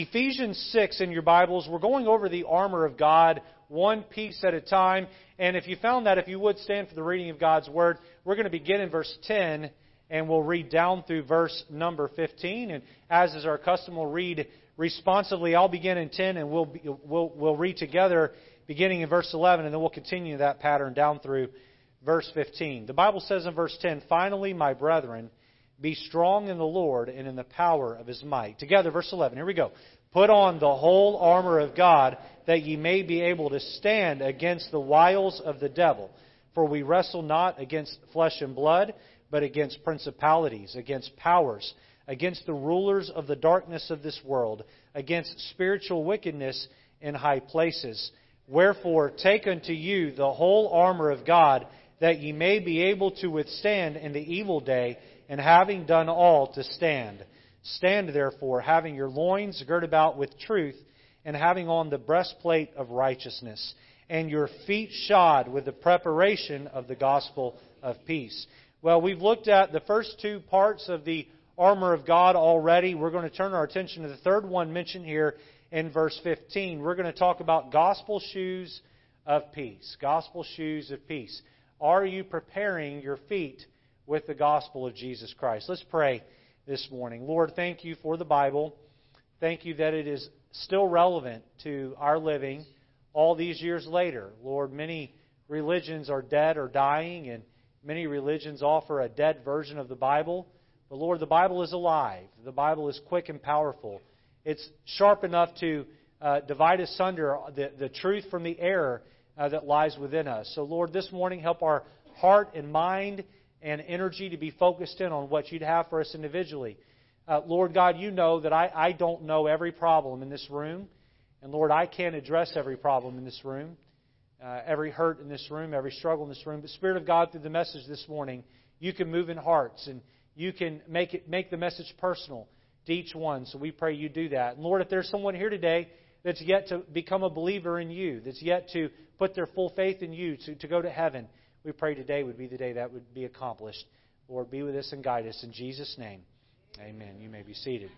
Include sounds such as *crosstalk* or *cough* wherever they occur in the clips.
Ephesians 6 in your Bibles, we're going over the armor of God one piece at a time. And if you found that, if you would stand for the reading of God's Word, we're going to begin in verse 10 and we'll read down through verse number 15. And as is our custom, we'll read responsively. I'll begin in 10 and we'll, we'll, we'll read together beginning in verse 11 and then we'll continue that pattern down through verse 15. The Bible says in verse 10, Finally, my brethren, be strong in the Lord and in the power of his might. Together, verse 11. Here we go. Put on the whole armor of God that ye may be able to stand against the wiles of the devil. For we wrestle not against flesh and blood, but against principalities, against powers, against the rulers of the darkness of this world, against spiritual wickedness in high places. Wherefore, take unto you the whole armor of God, that ye may be able to withstand in the evil day, and having done all, to stand. Stand therefore, having your loins girt about with truth, and having on the breastplate of righteousness, and your feet shod with the preparation of the gospel of peace. Well, we've looked at the first two parts of the armor of God already. We're going to turn our attention to the third one mentioned here in verse 15. We're going to talk about gospel shoes of peace. Gospel shoes of peace. Are you preparing your feet with the gospel of Jesus Christ? Let's pray this morning. Lord, thank you for the Bible. Thank you that it is still relevant to our living all these years later. Lord, many religions are dead or dying, and many religions offer a dead version of the Bible. But Lord, the Bible is alive. The Bible is quick and powerful. It's sharp enough to uh, divide asunder the, the truth from the error uh, that lies within us. So, Lord, this morning, help our heart and mind and energy to be focused in on what you'd have for us individually. Uh, Lord God, you know that I, I don't know every problem in this room. And Lord, I can't address every problem in this room, uh, every hurt in this room, every struggle in this room. But Spirit of God, through the message this morning, you can move in hearts and you can make it make the message personal to each one. So we pray you do that. And Lord, if there's someone here today that's yet to become a believer in you, that's yet to put their full faith in you to, to go to heaven, we pray today would be the day that would be accomplished. Lord, be with us and guide us. In Jesus' name, amen. You may be seated.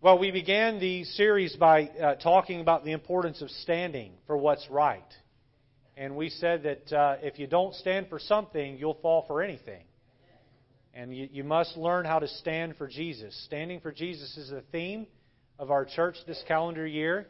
Well, we began the series by uh, talking about the importance of standing for what's right. And we said that uh, if you don't stand for something, you'll fall for anything. And you, you must learn how to stand for Jesus. Standing for Jesus is the theme of our church this calendar year.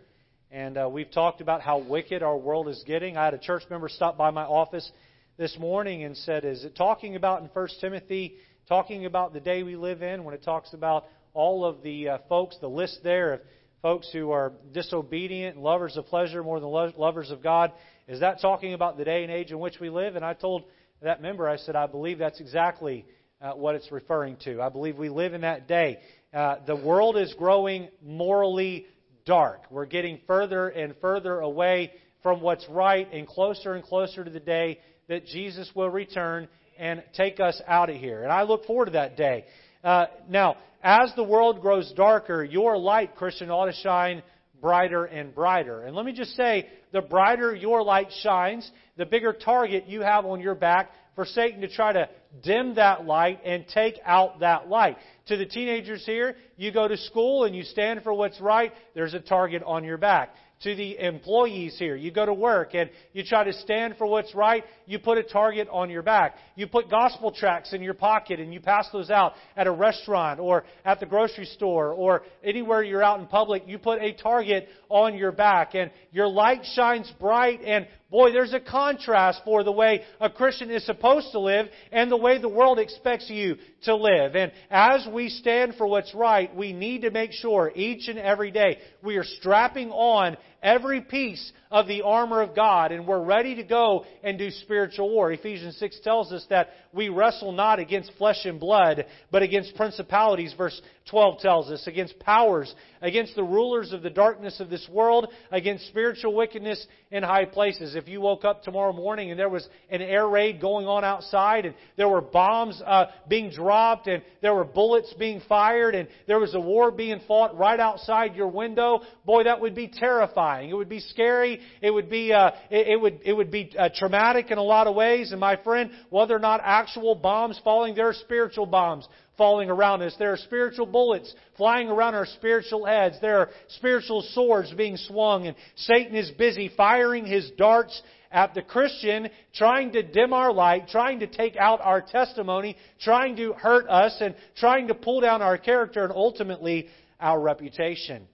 And uh, we've talked about how wicked our world is getting. I had a church member stop by my office this morning and said, Is it talking about in 1 Timothy, talking about the day we live in, when it talks about all of the uh, folks, the list there of folks who are disobedient lovers of pleasure more than lo- lovers of God? Is that talking about the day and age in which we live? And I told that member, I said, I believe that's exactly uh, what it's referring to. I believe we live in that day. Uh, the world is growing morally dark. We're getting further and further away from what's right and closer and closer to the day that Jesus will return and take us out of here. And I look forward to that day. Uh, now, as the world grows darker, your light, Christian, ought to shine brighter and brighter. And let me just say, the brighter your light shines, the bigger target you have on your back for Satan to try to dim that light and take out that light. To the teenagers here, you go to school and you stand for what's right, there's a target on your back to the employees here. You go to work and you try to stand for what's right, you put a target on your back. You put gospel tracts in your pocket and you pass those out at a restaurant or at the grocery store or anywhere you're out in public. You put a target on your back and your light shines bright and Boy, there's a contrast for the way a Christian is supposed to live and the way the world expects you to live. And as we stand for what's right, we need to make sure each and every day we are strapping on every piece of the armor of God and we're ready to go and do spiritual war. Ephesians 6 tells us that we wrestle not against flesh and blood, but against principalities, verse 12 tells us, against powers, against the rulers of the darkness of this world, against spiritual wickedness in high places. If you woke up tomorrow morning and there was an air raid going on outside and there were bombs uh, being dropped and there were bullets being fired and there was a war being fought right outside your window, boy, that would be terrifying. It would be scary. It would be, uh, it, it, would, it would be uh, traumatic in a lot of ways. And my friend, whether or not actual bombs falling, there are spiritual bombs falling around us. There are spiritual bullets flying around our spiritual heads. There are spiritual swords being swung, and Satan is busy firing his darts at the Christian, trying to dim our light, trying to take out our testimony, trying to hurt us, and trying to pull down our character and ultimately our reputation.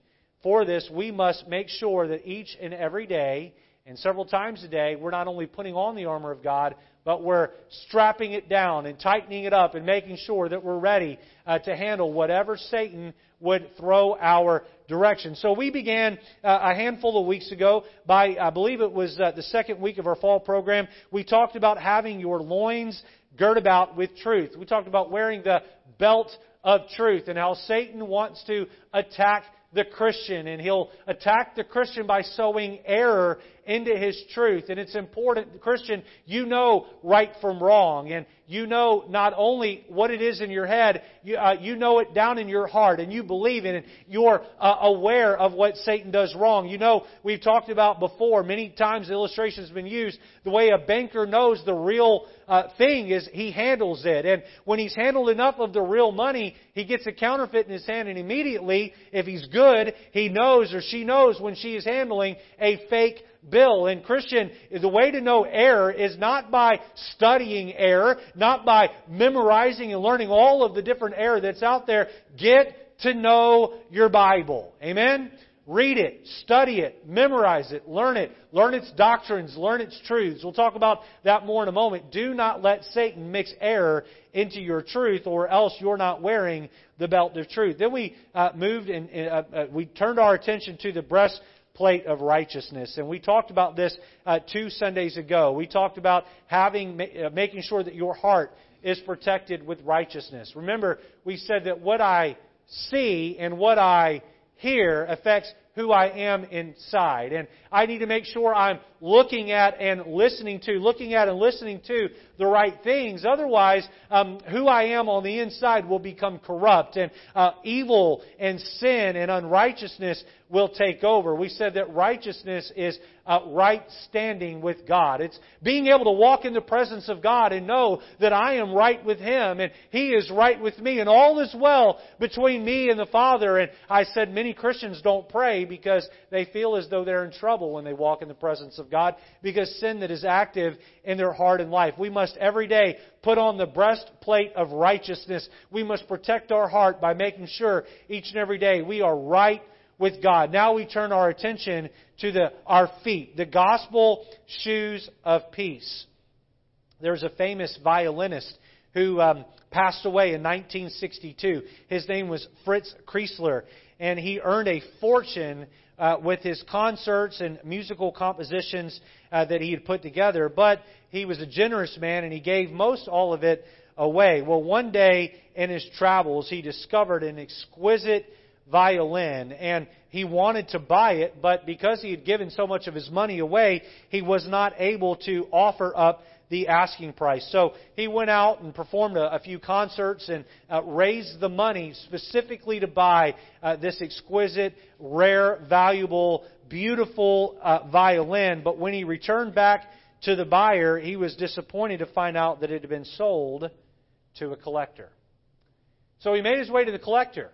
For this, we must make sure that each and every day, and several times a day, we're not only putting on the armor of God, but we're strapping it down and tightening it up and making sure that we're ready uh, to handle whatever Satan would throw our direction. So we began uh, a handful of weeks ago by, I believe it was uh, the second week of our fall program. We talked about having your loins girt about with truth. We talked about wearing the belt of truth and how Satan wants to attack the Christian, and he'll attack the Christian by sowing error into his truth. And it's important, Christian, you know right from wrong, and you know not only what it is in your head, you, uh, you know it down in your heart, and you believe in it. You're uh, aware of what Satan does wrong. You know, we've talked about before, many times the illustration has been used, the way a banker knows the real uh, thing is he handles it. And when he's handled enough of the real money, he gets a counterfeit in his hand, and immediately, if he's good, he knows or she knows when she is handling a fake bill. And Christian, the way to know error is not by studying error, not by memorizing and learning all of the different error that's out there. Get to know your Bible. Amen? Read it, study it, memorize it, learn it, learn its doctrines, learn its truths. We'll talk about that more in a moment. Do not let Satan mix error into your truth, or else you're not wearing the belt of truth. Then we uh, moved and uh, uh, we turned our attention to the breast plate of righteousness. And we talked about this uh, two Sundays ago. We talked about having, uh, making sure that your heart is protected with righteousness. Remember, we said that what I see and what I hear affects who I am inside. And I need to make sure I'm looking at and listening to, looking at and listening to the right things. Otherwise, um, who I am on the inside will become corrupt, and uh, evil and sin and unrighteousness will take over. We said that righteousness is uh, right standing with God. It's being able to walk in the presence of God and know that I am right with Him and He is right with me, and all is well between me and the Father. And I said many Christians don't pray because they feel as though they're in trouble when they walk in the presence of God because sin that is active in their heart and life. We must every day put on the breastplate of righteousness. We must protect our heart by making sure each and every day we are right with God. Now we turn our attention to the, our feet, the gospel shoes of peace. There's a famous violinist who um, passed away in 1962. His name was Fritz Kreisler, and he earned a fortune uh, with his concerts and musical compositions uh, that he had put together. But he was a generous man, and he gave most all of it away. Well, one day in his travels, he discovered an exquisite violin and he wanted to buy it, but because he had given so much of his money away, he was not able to offer up the asking price. So he went out and performed a, a few concerts and uh, raised the money specifically to buy uh, this exquisite, rare, valuable, beautiful uh, violin. But when he returned back to the buyer, he was disappointed to find out that it had been sold to a collector. So he made his way to the collector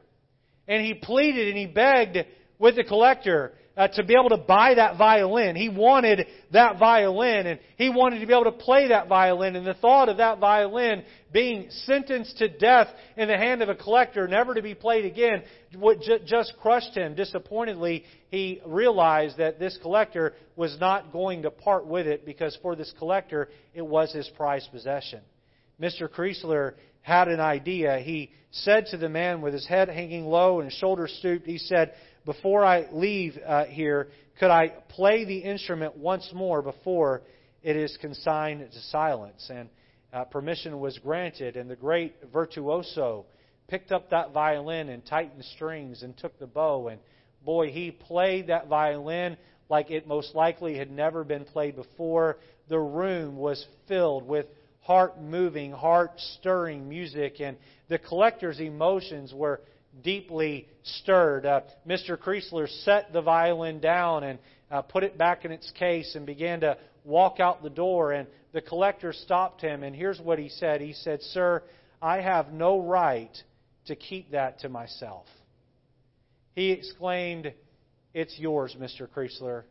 and he pleaded and he begged with the collector uh, to be able to buy that violin. He wanted that violin and he wanted to be able to play that violin. And the thought of that violin being sentenced to death in the hand of a collector, never to be played again, just crushed him. Disappointedly, he realized that this collector was not going to part with it because for this collector, it was his prized possession. Mr. Kreisler had an idea. He said to the man with his head hanging low and his shoulders stooped, he said, Before I leave uh, here, could I play the instrument once more before it is consigned to silence? And uh, permission was granted, and the great virtuoso picked up that violin and tightened strings and took the bow. And boy, he played that violin like it most likely had never been played before. The room was filled with heart moving, heart stirring music, and the collector's emotions were deeply stirred. Uh, Mr. Kreisler set the violin down and uh, put it back in its case and began to walk out the door. And the collector stopped him, and here's what he said He said, Sir, I have no right to keep that to myself. He exclaimed, It's yours, Mr. Kreisler.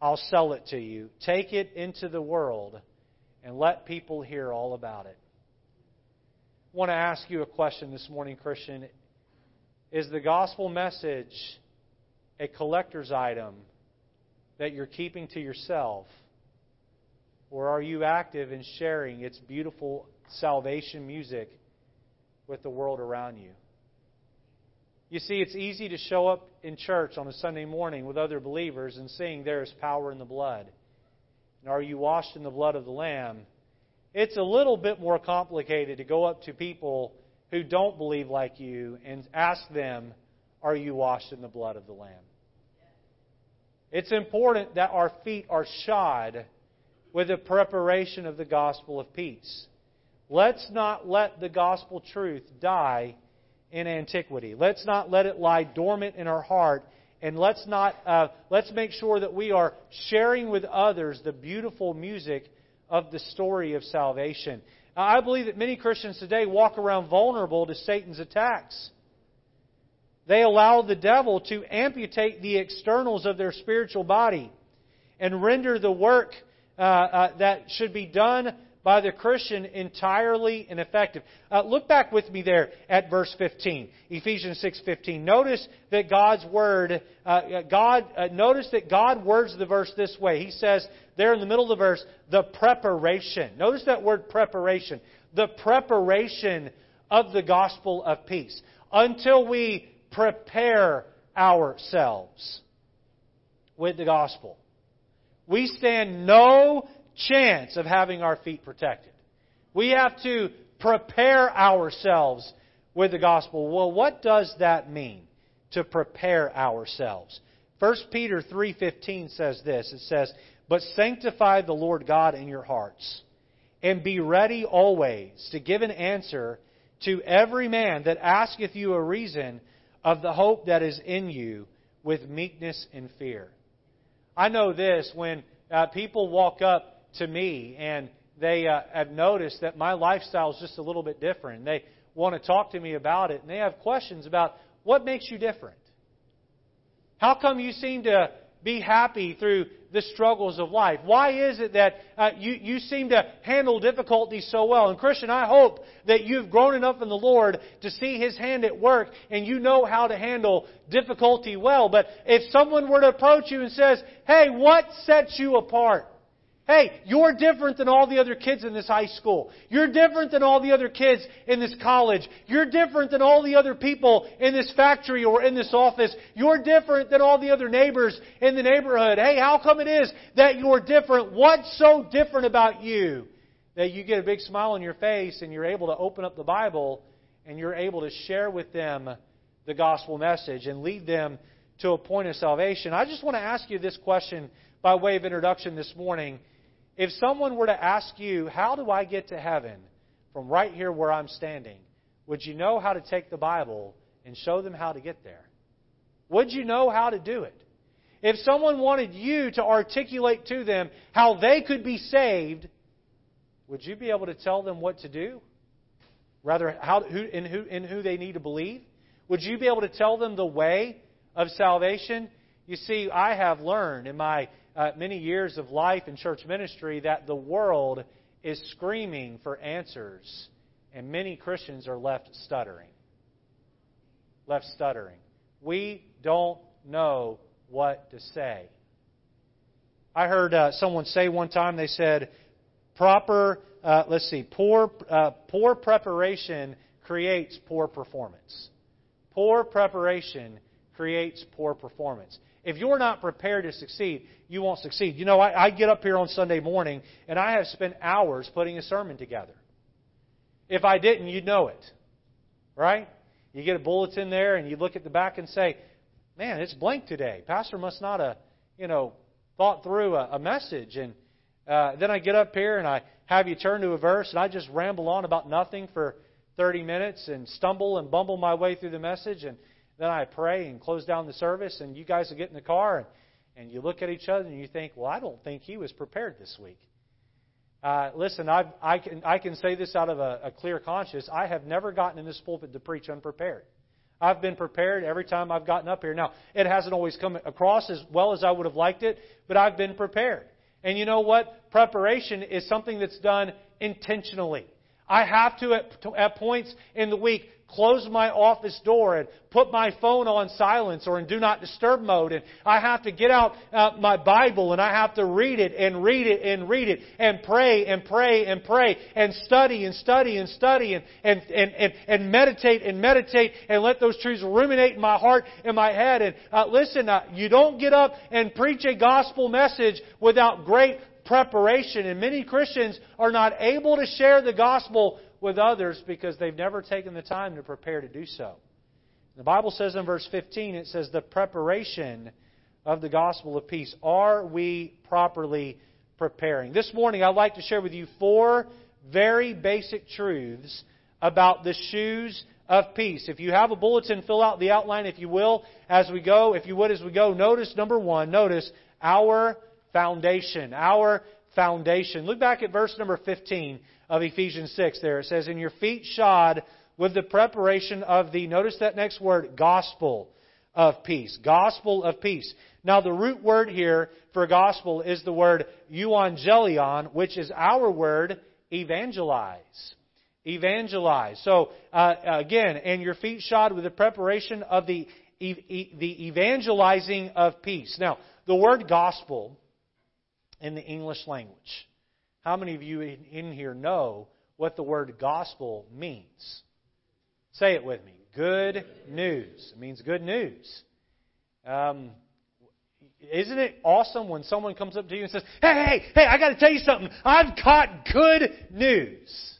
I'll sell it to you. Take it into the world and let people hear all about it. I want to ask you a question this morning, Christian. Is the gospel message a collector's item that you're keeping to yourself? Or are you active in sharing its beautiful salvation music with the world around you? You see, it's easy to show up in church on a Sunday morning with other believers and sing, There is power in the blood. And are you washed in the blood of the Lamb? It's a little bit more complicated to go up to people who don't believe like you and ask them, Are you washed in the blood of the Lamb? It's important that our feet are shod with the preparation of the gospel of peace. Let's not let the gospel truth die in antiquity. Let's not let it lie dormant in our heart, and let's not uh, let's make sure that we are sharing with others the beautiful music of the story of salvation. I believe that many Christians today walk around vulnerable to Satan's attacks. They allow the devil to amputate the externals of their spiritual body and render the work uh, uh, that should be done by the Christian entirely ineffective. Uh, look back with me there at verse 15, Ephesians 6:15. Notice that God's word, uh, God, uh, notice that God words the verse this way. He says there in the middle of the verse, the preparation. Notice that word preparation. The preparation of the gospel of peace until we prepare ourselves with the gospel. We stand no chance of having our feet protected. We have to prepare ourselves with the gospel. Well, what does that mean to prepare ourselves? 1 Peter 3:15 says this. It says, "But sanctify the Lord God in your hearts, and be ready always to give an answer to every man that asketh you a reason of the hope that is in you with meekness and fear." I know this when uh, people walk up to me and they uh, have noticed that my lifestyle is just a little bit different. They want to talk to me about it and they have questions about what makes you different. How come you seem to be happy through the struggles of life? Why is it that uh, you, you seem to handle difficulties so well? And Christian, I hope that you've grown enough in the Lord to see His hand at work and you know how to handle difficulty well. But if someone were to approach you and says, hey, what sets you apart? Hey, you're different than all the other kids in this high school. You're different than all the other kids in this college. You're different than all the other people in this factory or in this office. You're different than all the other neighbors in the neighborhood. Hey, how come it is that you're different? What's so different about you that you get a big smile on your face and you're able to open up the Bible and you're able to share with them the gospel message and lead them to a point of salvation? I just want to ask you this question by way of introduction this morning. If someone were to ask you, How do I get to heaven from right here where I'm standing? Would you know how to take the Bible and show them how to get there? Would you know how to do it? If someone wanted you to articulate to them how they could be saved, would you be able to tell them what to do? Rather, how, who, in, who, in who they need to believe? Would you be able to tell them the way of salvation? You see, I have learned in my uh, many years of life in church ministry that the world is screaming for answers, and many Christians are left stuttering. Left stuttering. We don't know what to say. I heard uh, someone say one time, they said, proper, uh, let's see, poor, uh, poor preparation creates poor performance. Poor preparation creates poor performance. If you're not prepared to succeed, you won't succeed. You know, I, I get up here on Sunday morning and I have spent hours putting a sermon together. If I didn't, you'd know it. Right? You get a bulletin there and you look at the back and say, man, it's blank today. Pastor must not have, you know, thought through a, a message. And uh, then I get up here and I have you turn to a verse and I just ramble on about nothing for 30 minutes and stumble and bumble my way through the message. And then I pray and close down the service, and you guys will get in the car and, and you look at each other and you think, well, I don't think he was prepared this week. Uh, listen, I've, I, can, I can say this out of a, a clear conscience. I have never gotten in this pulpit to preach unprepared. I've been prepared every time I've gotten up here. Now, it hasn't always come across as well as I would have liked it, but I've been prepared. And you know what? Preparation is something that's done intentionally. I have to, at, at points in the week, close my office door and put my phone on silence or in do not disturb mode and I have to get out uh, my Bible and I have to read it and read it and read it and pray and pray and pray and study and study and study and, and, and, and, and meditate and meditate and let those truths ruminate in my heart and my head. And uh, listen, uh, you don't get up and preach a gospel message without great preparation. And many Christians are not able to share the gospel with others because they've never taken the time to prepare to do so. The Bible says in verse 15, it says, the preparation of the gospel of peace. Are we properly preparing? This morning, I'd like to share with you four very basic truths about the shoes of peace. If you have a bulletin, fill out the outline, if you will, as we go. If you would, as we go, notice number one, notice our foundation. Our foundation. Look back at verse number 15 of Ephesians 6 there. It says, In your feet shod with the preparation of the, notice that next word, gospel of peace. Gospel of peace. Now, the root word here for gospel is the word euangelion, which is our word evangelize. Evangelize. So, uh, again, and your feet shod with the preparation of the, the evangelizing of peace. Now, the word gospel in the English language how many of you in here know what the word gospel means? Say it with me. Good news. It means good news. Um, isn't it awesome when someone comes up to you and says, Hey, hey, hey, I got to tell you something. I've got good news.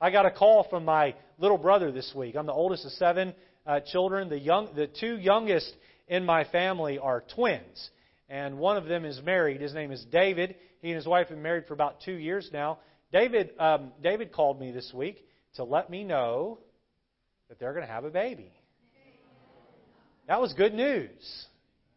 I got a call from my little brother this week. I'm the oldest of seven uh, children. The, young, the two youngest in my family are twins, and one of them is married. His name is David. He and his wife have been married for about two years now. David, um, David called me this week to let me know that they're going to have a baby. That was good news.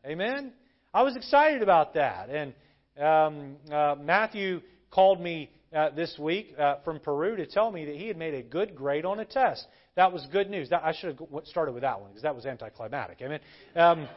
Amen? I was excited about that. And um, uh, Matthew called me uh, this week uh, from Peru to tell me that he had made a good grade on a test. That was good news. That, I should have started with that one because that was anticlimactic. Amen. Um,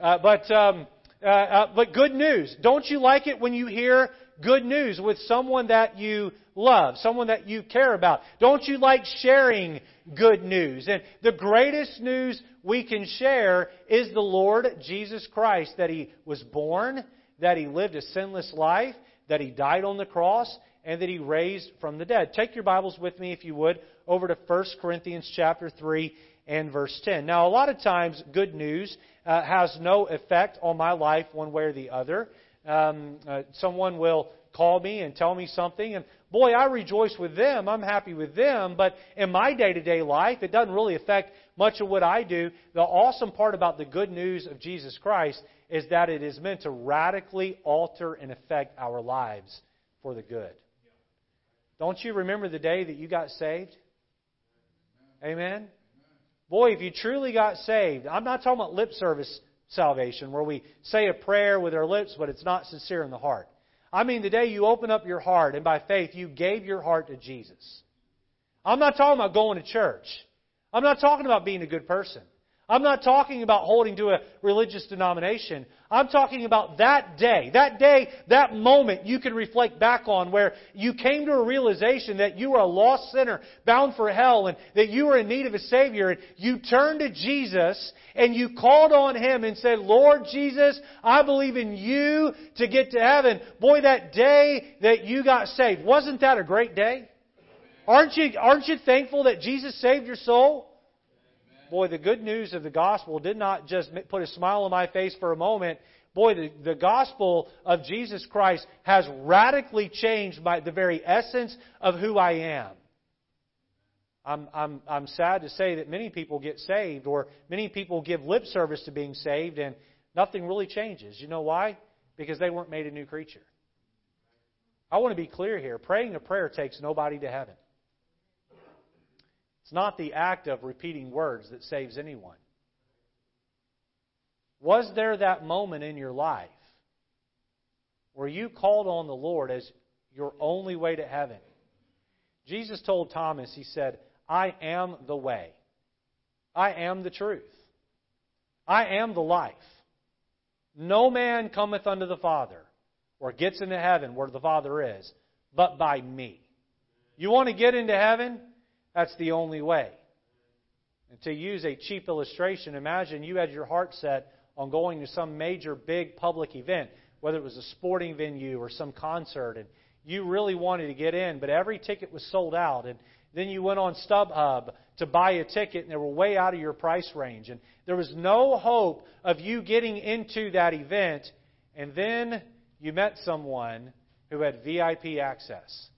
uh, but um, uh, uh, but good news. Don't you like it when you hear good news with someone that you love, someone that you care about? Don't you like sharing good news? And the greatest news we can share is the Lord Jesus Christ, that He was born, that He lived a sinless life, that He died on the cross, and that He raised from the dead. Take your Bibles with me, if you would, over to 1 Corinthians chapter 3 and verse 10. Now, a lot of times, good news uh, has no effect on my life one way or the other. Um, uh, someone will call me and tell me something, and boy, I rejoice with them. I'm happy with them. But in my day to day life, it doesn't really affect much of what I do. The awesome part about the good news of Jesus Christ is that it is meant to radically alter and affect our lives for the good. Don't you remember the day that you got saved? Amen? Boy, if you truly got saved, I'm not talking about lip service salvation where we say a prayer with our lips, but it's not sincere in the heart. I mean, the day you open up your heart and by faith you gave your heart to Jesus. I'm not talking about going to church. I'm not talking about being a good person. I'm not talking about holding to a religious denomination. I'm talking about that day, that day, that moment you can reflect back on where you came to a realization that you were a lost sinner bound for hell and that you were in need of a Savior and you turned to Jesus and you called on Him and said, Lord Jesus, I believe in you to get to heaven. Boy, that day that you got saved, wasn't that a great day? Aren't you, aren't you thankful that Jesus saved your soul? Boy, the good news of the gospel did not just put a smile on my face for a moment. Boy, the, the gospel of Jesus Christ has radically changed my, the very essence of who I am. I'm, I'm, I'm sad to say that many people get saved, or many people give lip service to being saved, and nothing really changes. You know why? Because they weren't made a new creature. I want to be clear here. Praying a prayer takes nobody to heaven. It's not the act of repeating words that saves anyone. Was there that moment in your life where you called on the Lord as your only way to heaven. Jesus told Thomas, He said, I am the way. I am the truth. I am the life. No man cometh unto the Father or gets into heaven where the Father is, but by me. You want to get into heaven? That's the only way. And to use a cheap illustration, imagine you had your heart set on going to some major big public event, whether it was a sporting venue or some concert, and you really wanted to get in, but every ticket was sold out. And then you went on StubHub to buy a ticket, and they were way out of your price range. And there was no hope of you getting into that event. And then you met someone who had VIP access.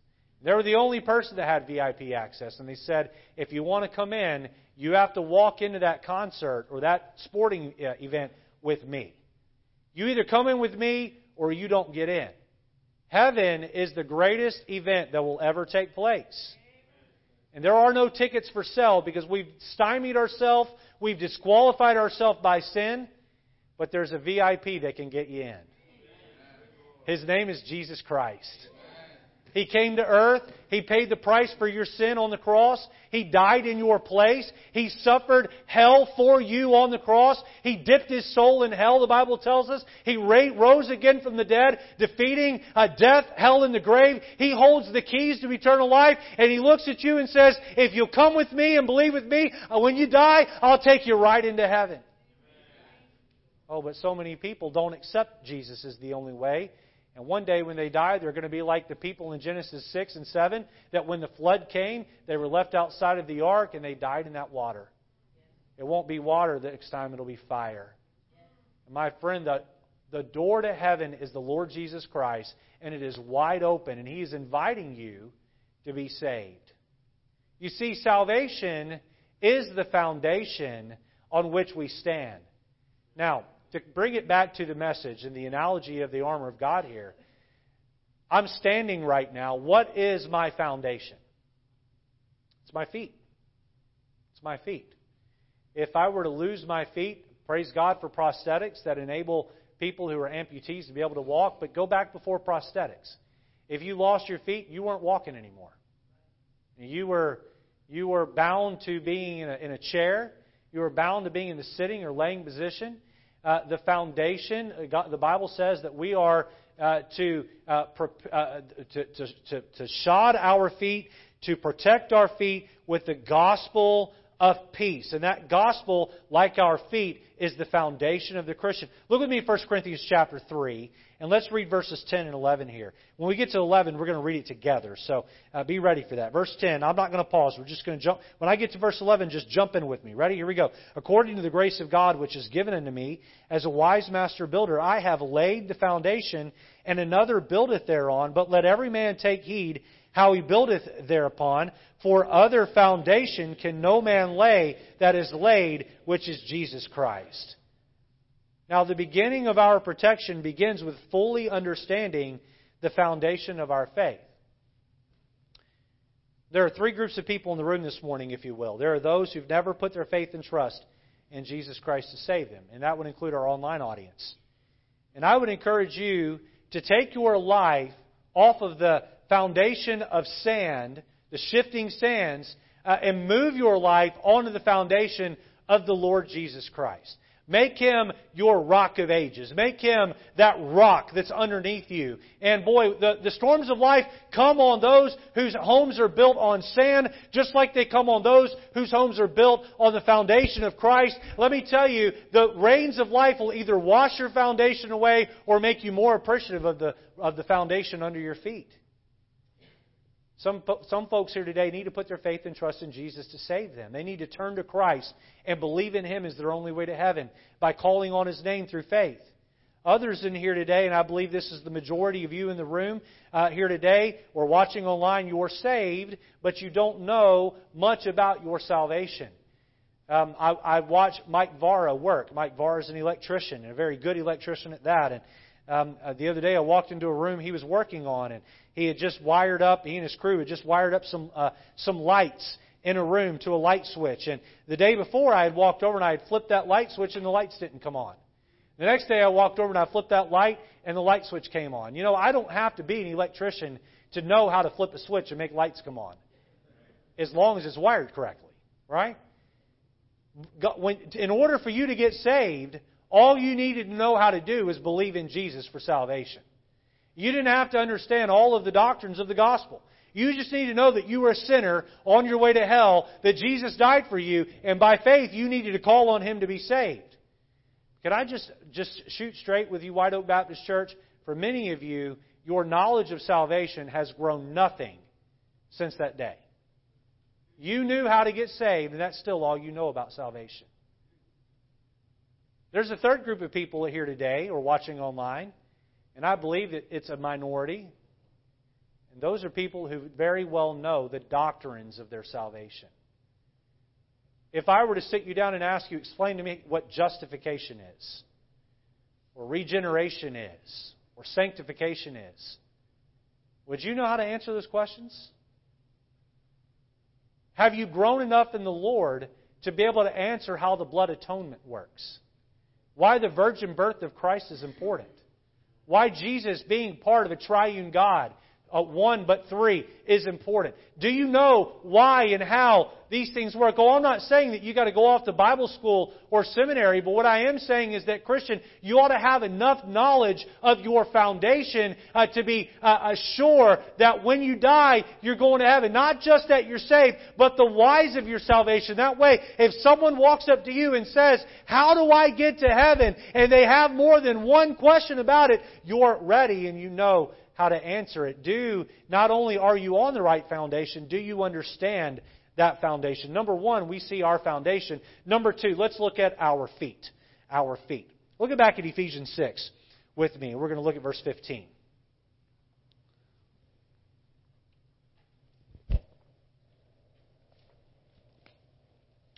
They were the only person that had VIP access. And they said, if you want to come in, you have to walk into that concert or that sporting uh, event with me. You either come in with me or you don't get in. Heaven is the greatest event that will ever take place. And there are no tickets for sale because we've stymied ourselves, we've disqualified ourselves by sin, but there's a VIP that can get you in. His name is Jesus Christ. He came to earth. He paid the price for your sin on the cross. He died in your place. He suffered hell for you on the cross. He dipped his soul in hell, the Bible tells us. He rose again from the dead, defeating uh, death, hell, and the grave. He holds the keys to eternal life, and he looks at you and says, If you'll come with me and believe with me, uh, when you die, I'll take you right into heaven. Oh, but so many people don't accept Jesus as the only way. And one day when they die, they're going to be like the people in Genesis 6 and 7 that when the flood came, they were left outside of the ark and they died in that water. It won't be water the next time, it'll be fire. And my friend, the, the door to heaven is the Lord Jesus Christ, and it is wide open, and He is inviting you to be saved. You see, salvation is the foundation on which we stand. Now, to bring it back to the message and the analogy of the armor of God here, I'm standing right now. What is my foundation? It's my feet. It's my feet. If I were to lose my feet, praise God for prosthetics that enable people who are amputees to be able to walk, but go back before prosthetics. If you lost your feet, you weren't walking anymore. You were, you were bound to being in a, in a chair. You were bound to being in the sitting or laying position uh, the foundation. Uh, God, the Bible says that we are uh, to, uh, uh, to, to, to, to shod our feet, to protect our feet with the gospel of peace. And that gospel, like our feet, is the foundation of the Christian. Look with me 1 Corinthians chapter 3, and let's read verses 10 and 11 here. When we get to 11, we're going to read it together. So uh, be ready for that. Verse 10, I'm not going to pause. We're just going to jump. When I get to verse 11, just jump in with me. Ready? Here we go. According to the grace of God which is given unto me, as a wise master builder, I have laid the foundation, and another buildeth thereon. But let every man take heed how he buildeth thereupon. For other foundation can no man lay that is laid, which is Jesus Christ. Now, the beginning of our protection begins with fully understanding the foundation of our faith. There are three groups of people in the room this morning, if you will. There are those who've never put their faith and trust in Jesus Christ to save them, and that would include our online audience. And I would encourage you to take your life off of the foundation of sand, the shifting sands, uh, and move your life onto the foundation of the Lord Jesus Christ. Make him your rock of ages. Make him that rock that's underneath you. And boy, the, the storms of life come on those whose homes are built on sand, just like they come on those whose homes are built on the foundation of Christ. Let me tell you, the rains of life will either wash your foundation away or make you more appreciative of the, of the foundation under your feet. Some, some folks here today need to put their faith and trust in Jesus to save them. They need to turn to Christ and believe in Him as their only way to heaven by calling on His name through faith. Others in here today, and I believe this is the majority of you in the room uh, here today or watching online, you are saved, but you don't know much about your salvation. Um, I, I watched Mike Vara work. Mike Vara is an electrician, and a very good electrician at that. And um, uh, the other day, I walked into a room he was working on, and he had just wired up. He and his crew had just wired up some uh, some lights in a room to a light switch. And the day before, I had walked over and I had flipped that light switch, and the lights didn't come on. The next day, I walked over and I flipped that light, and the light switch came on. You know, I don't have to be an electrician to know how to flip a switch and make lights come on, as long as it's wired correctly, right? When, in order for you to get saved, all you needed to know how to do is believe in Jesus for salvation. You didn't have to understand all of the doctrines of the gospel. You just need to know that you were a sinner on your way to hell, that Jesus died for you, and by faith you needed to call on Him to be saved. Can I just, just shoot straight with you, White Oak Baptist Church? For many of you, your knowledge of salvation has grown nothing since that day. You knew how to get saved, and that's still all you know about salvation. There's a third group of people here today or watching online, and I believe that it's a minority. And those are people who very well know the doctrines of their salvation. If I were to sit you down and ask you, explain to me what justification is, or regeneration is, or sanctification is, would you know how to answer those questions? Have you grown enough in the Lord to be able to answer how the blood atonement works? Why the virgin birth of Christ is important? Why Jesus, being part of a triune God, uh, one but three is important. Do you know why and how these things work? Oh, I'm not saying that you got to go off to Bible school or seminary, but what I am saying is that Christian, you ought to have enough knowledge of your foundation uh, to be uh, sure that when you die, you're going to heaven. Not just that you're saved, but the whys of your salvation. That way, if someone walks up to you and says, "How do I get to heaven?" and they have more than one question about it, you're ready and you know how to answer it. Do, not only are you on the right foundation, do you understand that foundation? Number one, we see our foundation. Number two, let's look at our feet. Our feet. Look back at Ephesians 6 with me. We're going to look at verse 15.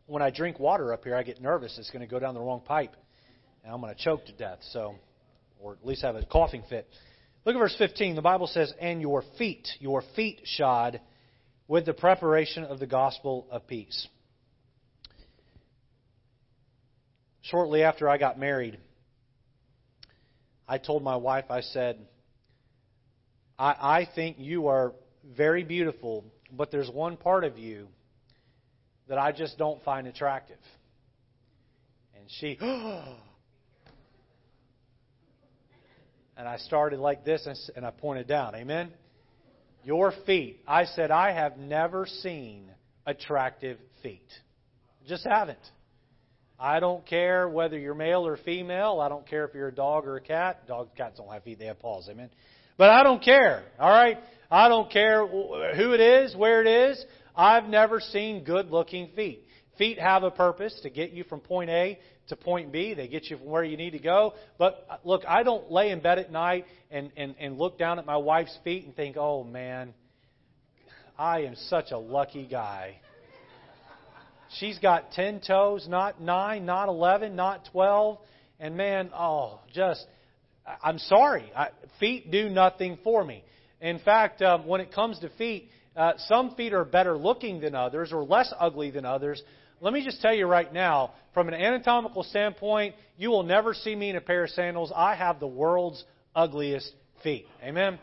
When I drink water up here, I get nervous. It's going to go down the wrong pipe, and I'm going to choke to death. So, or at least have a coughing fit. Look at verse 15. The Bible says, And your feet, your feet shod with the preparation of the gospel of peace. Shortly after I got married, I told my wife, I said, I, I think you are very beautiful, but there's one part of you that I just don't find attractive. And she, *gasps* oh, and I started like this and I pointed down. Amen? Your feet. I said, I have never seen attractive feet. Just haven't. I don't care whether you're male or female. I don't care if you're a dog or a cat. Dogs, cats don't have feet, they have paws. Amen? But I don't care. All right? I don't care who it is, where it is. I've never seen good looking feet. Feet have a purpose to get you from point A to point B. They get you from where you need to go. But uh, look, I don't lay in bed at night and, and, and look down at my wife's feet and think, oh man, I am such a lucky guy. She's got 10 toes, not 9, not 11, not 12. And man, oh, just, I'm sorry. I, feet do nothing for me. In fact, um, when it comes to feet, uh, some feet are better looking than others or less ugly than others. Let me just tell you right now, from an anatomical standpoint, you will never see me in a pair of sandals. I have the world's ugliest feet. Amen?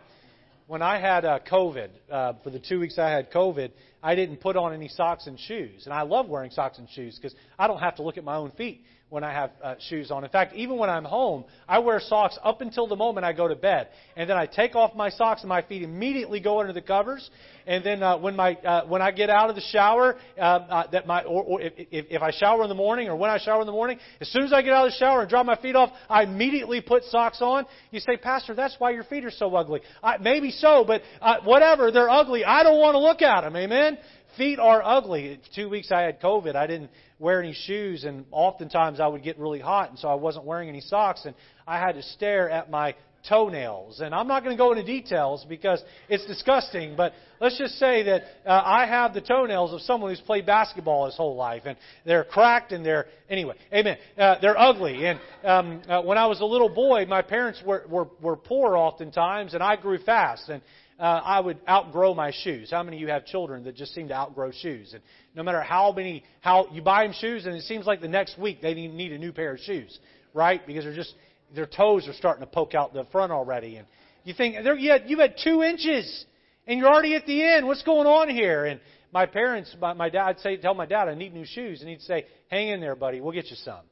When I had uh, COVID, uh, for the two weeks I had COVID, I didn't put on any socks and shoes. And I love wearing socks and shoes because I don't have to look at my own feet when I have uh, shoes on. In fact, even when I'm home, I wear socks up until the moment I go to bed, and then I take off my socks and my feet immediately go under the covers. And then uh, when my uh, when I get out of the shower, uh, uh, that my or, or if, if, I shower in the morning or when I shower in the morning, as soon as I get out of the shower and drop my feet off, I immediately put socks on. You say, Pastor, that's why your feet are so ugly. I, maybe so, but uh, whatever, they're ugly. I don't want to look at them. Amen. Feet are ugly. Two weeks I had COVID. I didn't wear any shoes, and oftentimes I would get really hot, and so I wasn't wearing any socks, and I had to stare at my toenails. And I'm not going to go into details because it's disgusting, but let's just say that uh, I have the toenails of someone who's played basketball his whole life, and they're cracked and they're anyway, amen. Uh, they're ugly. And um, uh, when I was a little boy, my parents were, were were poor oftentimes, and I grew fast, and uh, I would outgrow my shoes. How many of you have children that just seem to outgrow shoes? And no matter how many, how you buy them shoes, and it seems like the next week they need a new pair of shoes, right? Because they're just their toes are starting to poke out the front already, and you think they're, you had, you had two inches, And you're already at the end. What's going on here? And my parents, my, my dad, I'd say, tell my dad I need new shoes, and he'd say, "Hang in there, buddy. We'll get you some."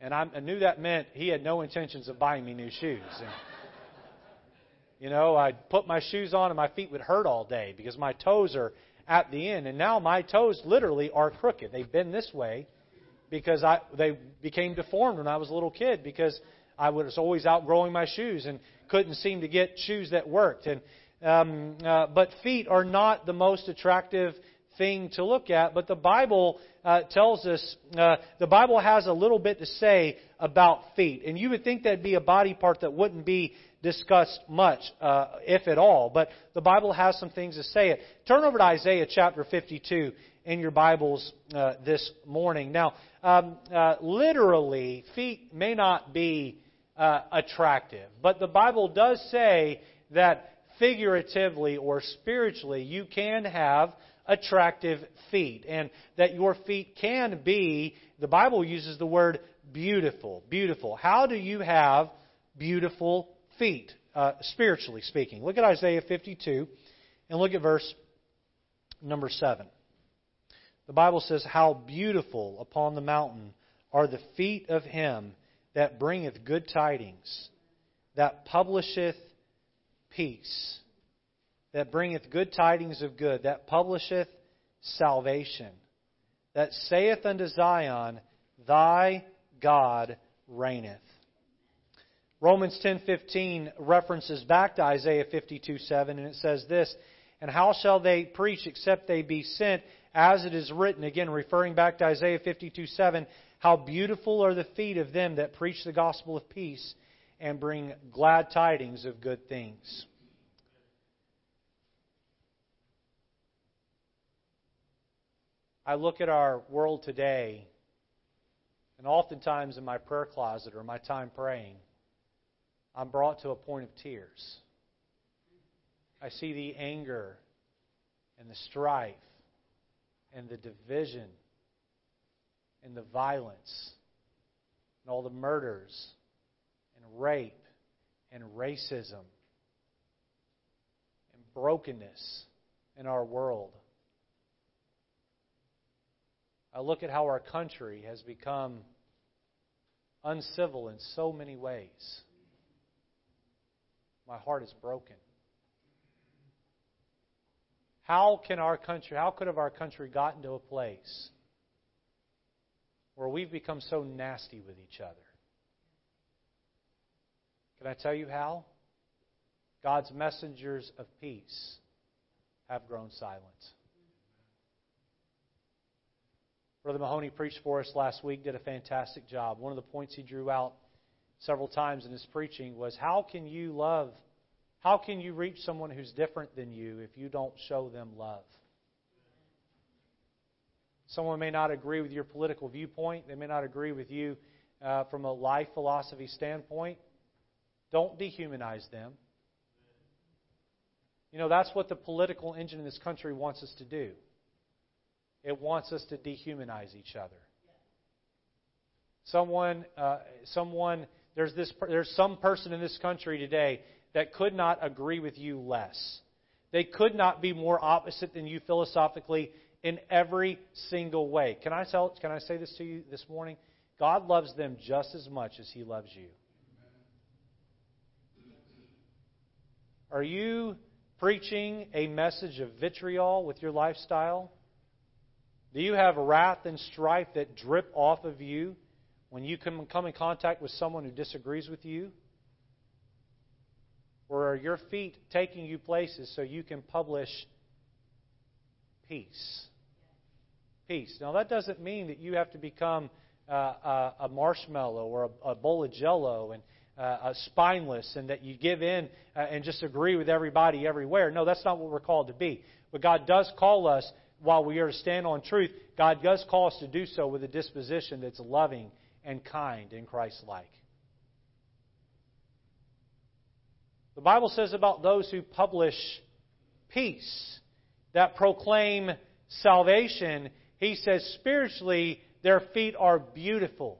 And I, knew that meant he had no intentions of buying me new shoes. And, you know, I'd put my shoes on and my feet would hurt all day because my toes are at the end. And now my toes literally are crooked. They've been this way because I, they became deformed when I was a little kid because I was always outgrowing my shoes and couldn't seem to get shoes that worked. And um, uh, but feet are not the most attractive thing to look at. But the Bible uh, tells us uh, the Bible has a little bit to say about feet, and you would think that'd be a body part that wouldn't be discussed much, uh, if at all. But the Bible has some things to say. It. Turn over to Isaiah chapter 52 in your Bibles uh, this morning. Now, um, uh, literally, feet may not be uh, attractive, but the Bible does say that figuratively or spiritually, you can have attractive feet, and that your feet can be, the Bible uses the word beautiful. Beautiful. How do you have beautiful feet, uh, spiritually speaking? Look at Isaiah 52 and look at verse number 7. The Bible says, How beautiful upon the mountain are the feet of him that bringeth good tidings, that publisheth peace, that bringeth good tidings of good, that publisheth salvation, that saith unto Zion, Thy God reigneth. Romans 10:15 references back to Isaiah 52:7 and it says this, and how shall they preach except they be sent as it is written again referring back to Isaiah 52:7 how beautiful are the feet of them that preach the gospel of peace and bring glad tidings of good things. I look at our world today, and oftentimes in my prayer closet or my time praying, I'm brought to a point of tears. I see the anger and the strife and the division and the violence and all the murders and rape and racism and brokenness in our world. I look at how our country has become uncivil in so many ways. My heart is broken. How can our country, how could have our country gotten to a place where we've become so nasty with each other? Can I tell you how? God's messengers of peace have grown silent. Brother Mahoney preached for us last week, did a fantastic job. One of the points he drew out several times in his preaching was how can you love, how can you reach someone who's different than you if you don't show them love? Someone may not agree with your political viewpoint, they may not agree with you uh, from a life philosophy standpoint. Don't dehumanize them. You know, that's what the political engine in this country wants us to do. It wants us to dehumanize each other. Someone, uh, someone, there's this, there's some person in this country today that could not agree with you less. They could not be more opposite than you philosophically in every single way. Can I tell, can I say this to you this morning? God loves them just as much as He loves you. Are you preaching a message of vitriol with your lifestyle? Do you have wrath and strife that drip off of you when you come come in contact with someone who disagrees with you? Or are your feet taking you places so you can publish peace? Peace. Now, that doesn't mean that you have to become uh, a, a, marshmallow or a, a, bowl of jello and uh, spineless and that you give in uh, and just agree with everybody everywhere. No, that's not what we're called to be. But God does call us while we are to stand on truth, God does call us to do so with a disposition that's loving and kind and Christ like. The Bible says about those who publish peace, that proclaim salvation, he says spiritually their feet are beautiful.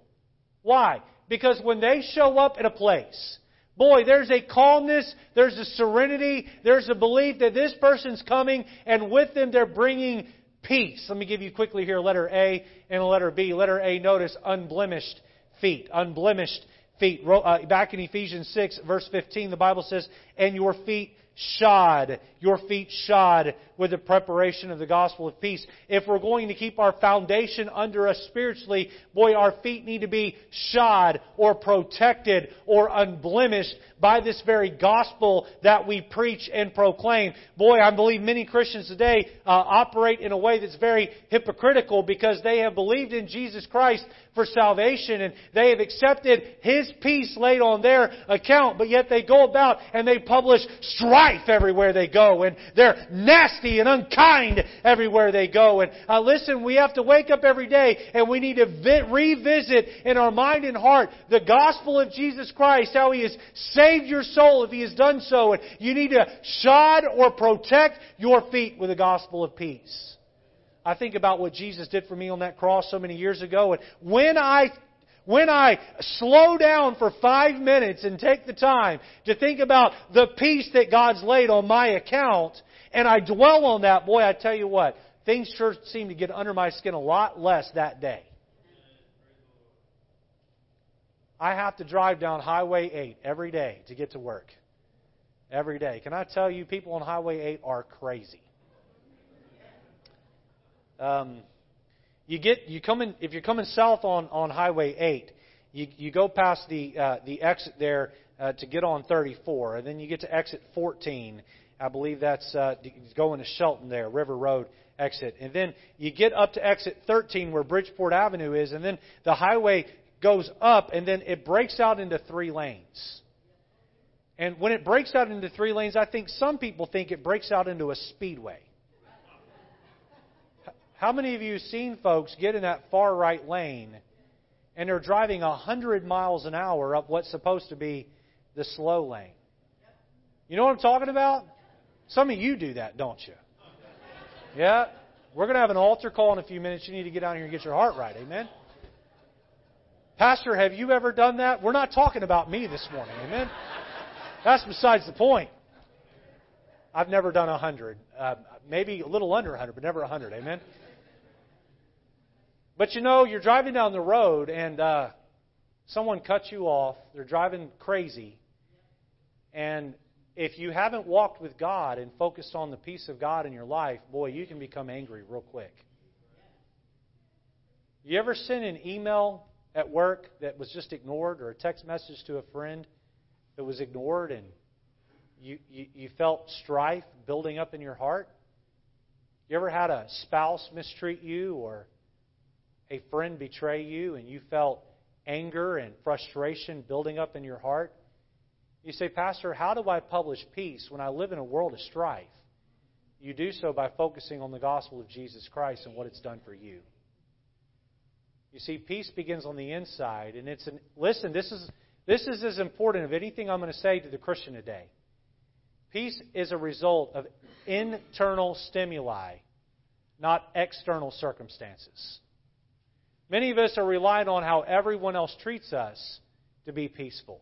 Why? Because when they show up in a place, Boy, there's a calmness, there's a serenity, there's a belief that this person's coming, and with them they're bringing peace. Let me give you quickly here letter A and a letter B. Letter A, notice unblemished feet. Unblemished feet. Uh, back in Ephesians 6, verse 15, the Bible says, And your feet shod, your feet shod with the preparation of the gospel of peace. If we're going to keep our foundation under us spiritually, boy, our feet need to be shod or protected or unblemished by this very gospel that we preach and proclaim. Boy, I believe many Christians today uh, operate in a way that's very hypocritical because they have believed in Jesus Christ for salvation and they have accepted His peace laid on their account, but yet they go about and they publish strife everywhere they go and they're nasty and unkind everywhere they go. And uh, listen, we have to wake up every day and we need to vi- revisit in our mind and heart the gospel of Jesus Christ, how He has saved your soul if He has done so. And you need to shod or protect your feet with the gospel of peace. I think about what Jesus did for me on that cross so many years ago. And when I when I slow down for five minutes and take the time to think about the peace that God's laid on my account, and I dwell on that, boy, I tell you what, things sure seem to get under my skin a lot less that day. I have to drive down Highway 8 every day to get to work. Every day. Can I tell you, people on Highway 8 are crazy. Um, you get you come in if you're coming south on, on Highway 8, you you go past the uh, the exit there uh, to get on 34, and then you get to exit 14. I believe that's uh, going to Shelton there, River Road exit, and then you get up to exit 13 where Bridgeport Avenue is, and then the highway goes up and then it breaks out into three lanes. And when it breaks out into three lanes, I think some people think it breaks out into a speedway. How many of you seen folks get in that far right lane and they're driving 100 miles an hour up what's supposed to be the slow lane? You know what I'm talking about? Some of you do that, don't you? Yeah? We're going to have an altar call in a few minutes. You need to get down here and get your heart right. Amen? Pastor, have you ever done that? We're not talking about me this morning. Amen? That's besides the point. I've never done a 100. Uh, maybe a little under a 100, but never a 100. Amen? But you know, you're driving down the road and uh, someone cuts you off. They're driving crazy. And if you haven't walked with God and focused on the peace of God in your life, boy, you can become angry real quick. You ever send an email at work that was just ignored, or a text message to a friend that was ignored, and you, you, you felt strife building up in your heart? You ever had a spouse mistreat you, or a friend betray you, and you felt anger and frustration building up in your heart? You say, Pastor, how do I publish peace when I live in a world of strife? You do so by focusing on the gospel of Jesus Christ and what it's done for you. You see, peace begins on the inside, and it's an, listen. This is this is as important of anything I'm going to say to the Christian today. Peace is a result of internal stimuli, not external circumstances. Many of us are relying on how everyone else treats us to be peaceful.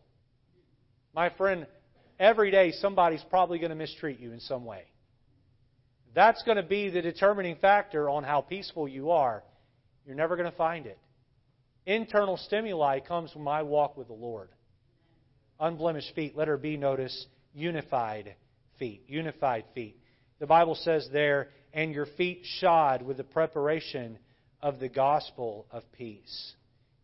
My friend, every day somebody's probably going to mistreat you in some way. That's going to be the determining factor on how peaceful you are you're never going to find it. Internal stimuli comes from my walk with the Lord. Unblemished feet, letter B, notice unified feet. Unified feet. The Bible says there, and your feet shod with the preparation of the gospel of peace.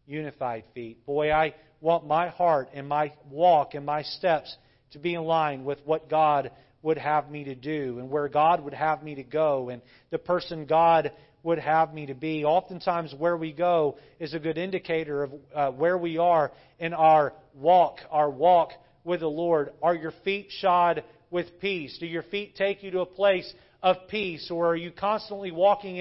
Unified feet. Boy, I want my heart and my walk and my steps to be in line with what God would have me to do and where God would have me to go and the person God would have me to be. Oftentimes, where we go is a good indicator of uh, where we are in our walk, our walk with the Lord. Are your feet shod with peace? Do your feet take you to a place of peace, or are you constantly walking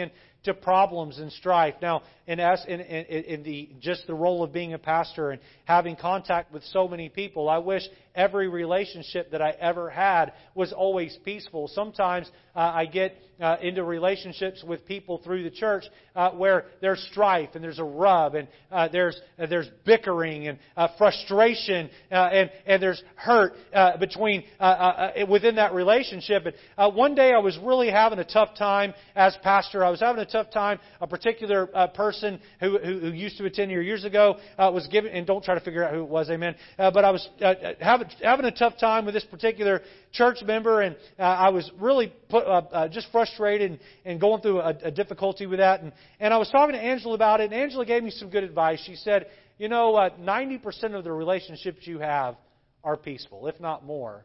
into problems and strife? Now, in, in, in, the, just the role of being a pastor and having contact with so many people. I wish every relationship that I ever had was always peaceful. Sometimes uh, I get uh, into relationships with people through the church uh, where there's strife and there's a rub and uh, there's uh, there's bickering and uh, frustration and and there's hurt between within that relationship. And one day I was really having a tough time as pastor. I was having a tough time. A particular person who, who, who used to attend here years ago was given and don't try to figure out who it was, amen. but I was having having a tough time with this particular church member, and uh, I was really put, uh, uh, just frustrated and, and going through a, a difficulty with that. And, and I was talking to Angela about it, and Angela gave me some good advice. She said, "You know, uh, 90% of the relationships you have are peaceful, if not more."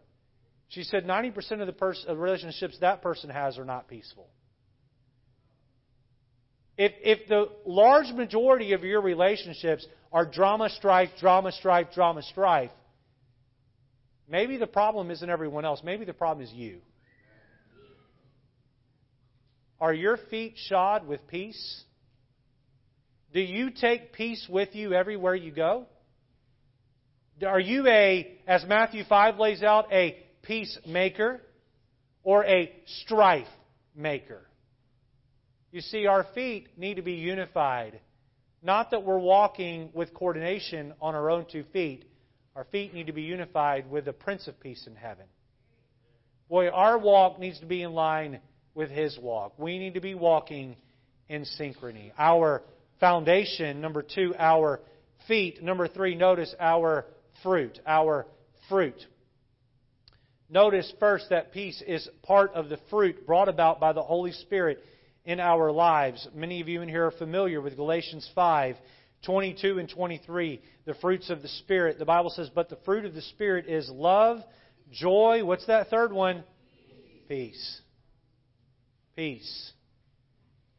She said 90% of the pers- of relationships that person has are not peaceful. If, if the large majority of your relationships are drama, strife, drama, strife, drama, strife, Maybe the problem isn't everyone else. Maybe the problem is you. Are your feet shod with peace? Do you take peace with you everywhere you go? Are you a, as Matthew 5 lays out, a peacemaker or a strife maker? You see, our feet need to be unified. Not that we're walking with coordination on our own two feet, our feet need to be unified with the Prince of Peace in heaven. Boy, our walk needs to be in line with His walk. We need to be walking in synchrony. Our foundation, number two, our feet. Number three, notice our fruit. Our fruit. Notice first that peace is part of the fruit brought about by the Holy Spirit in our lives. Many of you in here are familiar with Galatians 5 22 and 23, the fruits of the Spirit. The Bible says, But the fruit of the Spirit is love, joy. What's that third one? Peace. Peace.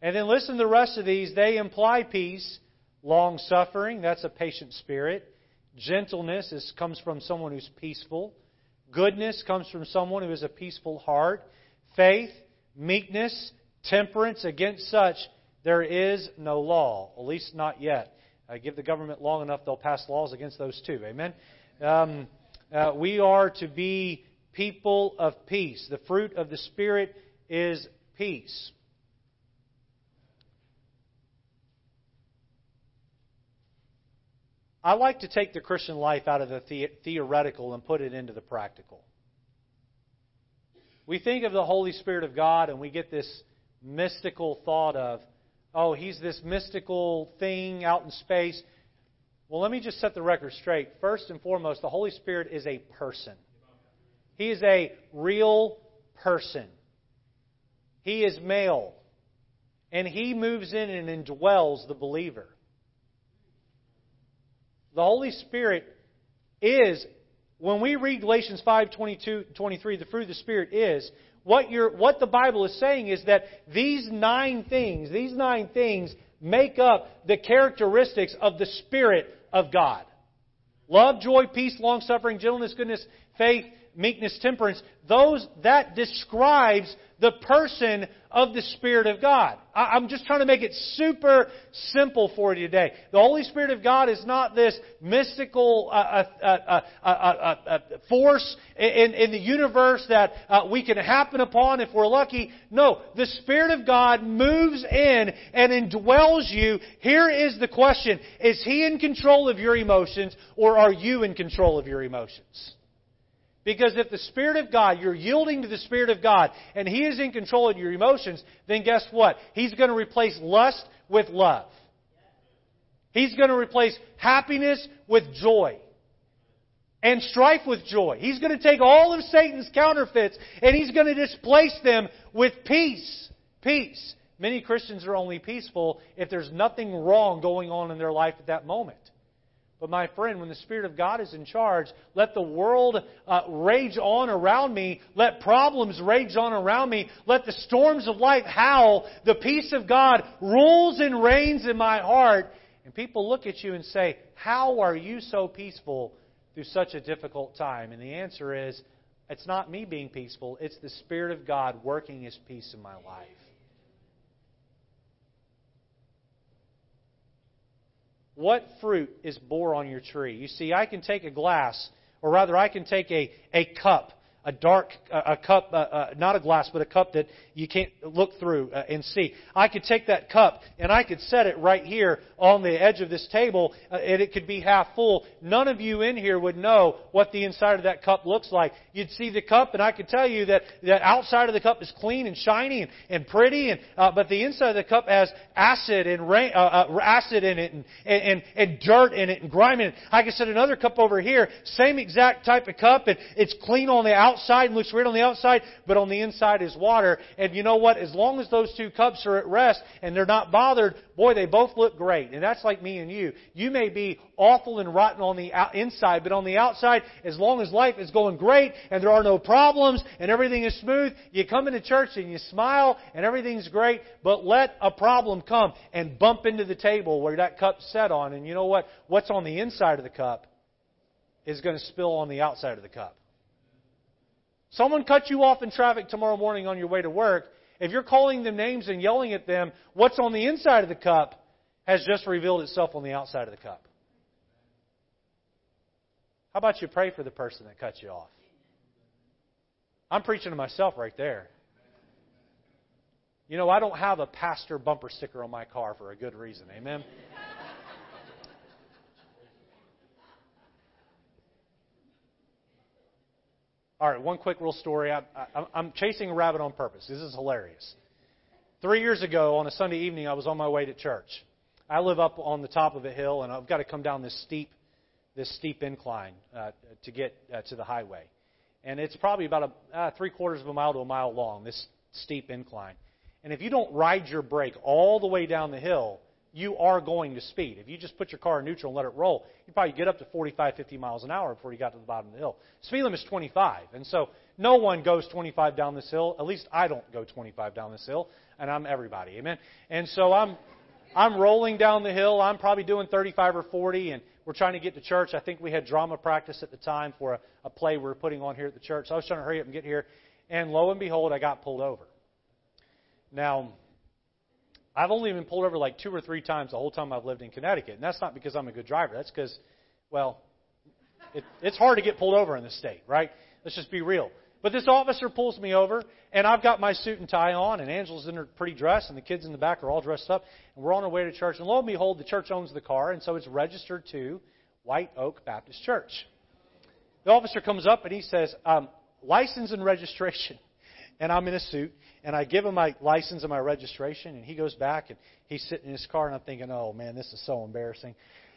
And then listen to the rest of these. They imply peace, long suffering. That's a patient spirit. Gentleness is, comes from someone who's peaceful. Goodness comes from someone who has a peaceful heart. Faith, meekness, temperance. Against such there is no law, at least not yet. Uh, give the government long enough, they'll pass laws against those too. Amen. Um, uh, we are to be people of peace. The fruit of the Spirit is peace. I like to take the Christian life out of the, the theoretical and put it into the practical. We think of the Holy Spirit of God and we get this mystical thought of, oh, he's this mystical thing out in space. Well, let me just set the record straight. First and foremost, the Holy Spirit is a person. He is a real person. He is male. And he moves in and indwells the believer. The Holy Spirit is, when we read Galatians 5 22, 23, the fruit of the Spirit is, what, what the Bible is saying is that these nine things, these nine things make up the characteristics of the Spirit of God. Love, joy, peace, long suffering, gentleness, goodness, faith, meekness, temperance, those that describes the person of the Spirit of God. I'm just trying to make it super simple for you today. The Holy Spirit of God is not this mystical uh, uh, uh, force in, in, the universe that we can happen upon if we're lucky. No, the Spirit of God moves in and indwells you. Here is the question Is He in control of your emotions, or are you in control of your emotions? Because if the Spirit of God, you're yielding to the Spirit of God, and He is in control of your emotions, then guess what? He's going to replace lust with love. He's going to replace happiness with joy. And strife with joy. He's going to take all of Satan's counterfeits and he's going to displace them with peace. Peace. Many Christians are only peaceful if there's nothing wrong going on in their life at that moment. But my friend, when the Spirit of God is in charge, let the world uh, rage on around me. Let problems rage on around me. Let the storms of life howl. The peace of God rules and reigns in my heart. And people look at you and say, How are you so peaceful through such a difficult time? And the answer is, It's not me being peaceful, it's the Spirit of God working His peace in my life. What fruit is bore on your tree? You see, I can take a glass, or rather, I can take a, a cup a dark a cup, uh, uh, not a glass, but a cup that you can't look through uh, and see. I could take that cup and I could set it right here on the edge of this table, uh, and it could be half full. None of you in here would know what the inside of that cup looks like. You'd see the cup, and I could tell you that that outside of the cup is clean and shiny and, and pretty, and uh, but the inside of the cup has acid and rain, uh, acid in it and, and and dirt in it and grime in it. I could set another cup over here, same exact type of cup, and it's clean on the outside outside and looks weird on the outside, but on the inside is water. And you know what? As long as those two cups are at rest and they're not bothered, boy, they both look great. And that's like me and you. You may be awful and rotten on the inside, but on the outside, as long as life is going great and there are no problems and everything is smooth, you come into church and you smile and everything's great, but let a problem come and bump into the table where that cup's set on. And you know what? What's on the inside of the cup is going to spill on the outside of the cup. Someone cut you off in traffic tomorrow morning on your way to work. If you're calling them names and yelling at them, what's on the inside of the cup has just revealed itself on the outside of the cup. How about you pray for the person that cut you off? I'm preaching to myself right there. You know, I don't have a pastor bumper sticker on my car for a good reason. Amen. All right, one quick real story. I, am chasing a rabbit on purpose. This is hilarious. Three years ago, on a Sunday evening, I was on my way to church. I live up on the top of a hill, and I've got to come down this steep, this steep incline uh, to get uh, to the highway, and it's probably about a uh, three quarters of a mile to a mile long. This steep incline, and if you don't ride your brake all the way down the hill, you are going to speed. If you just put your car in neutral and let it roll, you probably get up to 45, 50 miles an hour before you got to the bottom of the hill. Speed limit is 25, and so no one goes 25 down this hill. At least I don't go 25 down this hill, and I'm everybody. Amen. And so I'm I'm rolling down the hill. I'm probably doing 35 or 40, and we're trying to get to church. I think we had drama practice at the time for a, a play we were putting on here at the church. So I was trying to hurry up and get here, and lo and behold, I got pulled over. Now I've only been pulled over like two or three times the whole time I've lived in Connecticut. And that's not because I'm a good driver. That's because, well, it, it's hard to get pulled over in this state, right? Let's just be real. But this officer pulls me over, and I've got my suit and tie on, and Angela's in her pretty dress, and the kids in the back are all dressed up, and we're on our way to church. And lo and behold, the church owns the car, and so it's registered to White Oak Baptist Church. The officer comes up and he says, um, license and registration. And I'm in a suit, and I give him my license and my registration, and he goes back and he's sitting in his car, and I'm thinking, oh man, this is so embarrassing.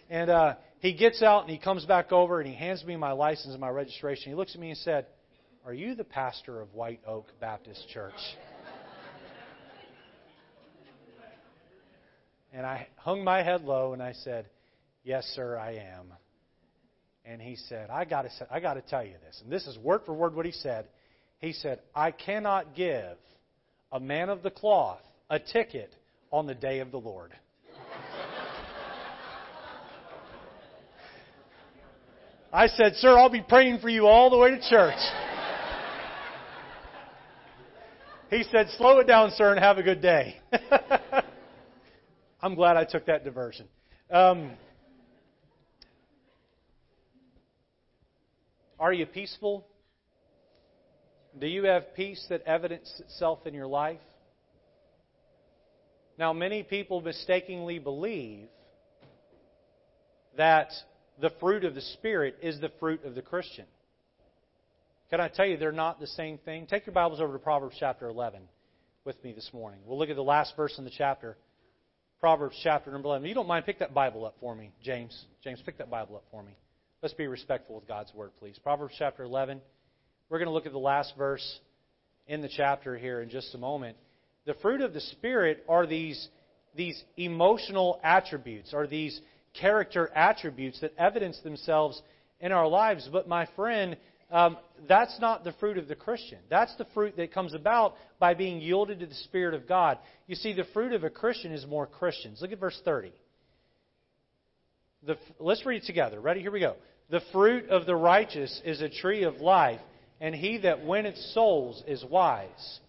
And uh, he gets out and he comes back over and he hands me my license and my registration. He looks at me and said, "Are you the pastor of White Oak Baptist Church?" and I hung my head low and I said, "Yes, sir, I am." And he said, "I got to I got to tell you this." And this is word for word what he said. He said, "I cannot give a man of the cloth a ticket on the day of the Lord. I said, Sir, I'll be praying for you all the way to church. he said, Slow it down, sir, and have a good day. *laughs* I'm glad I took that diversion. Um, are you peaceful? Do you have peace that evidences itself in your life? Now, many people mistakenly believe that the fruit of the Spirit is the fruit of the Christian. Can I tell you they're not the same thing? Take your Bibles over to Proverbs chapter 11 with me this morning. We'll look at the last verse in the chapter. Proverbs chapter number 11. If you don't mind, pick that Bible up for me, James. James, pick that Bible up for me. Let's be respectful with God's Word, please. Proverbs chapter 11. We're going to look at the last verse in the chapter here in just a moment. The fruit of the Spirit are these, these emotional attributes, are these character attributes that evidence themselves in our lives. But my friend, um, that's not the fruit of the Christian. That's the fruit that comes about by being yielded to the Spirit of God. You see, the fruit of a Christian is more Christians. Look at verse 30. The, let's read it together. Ready? Here we go. The fruit of the righteous is a tree of life and he that winneth souls is wise.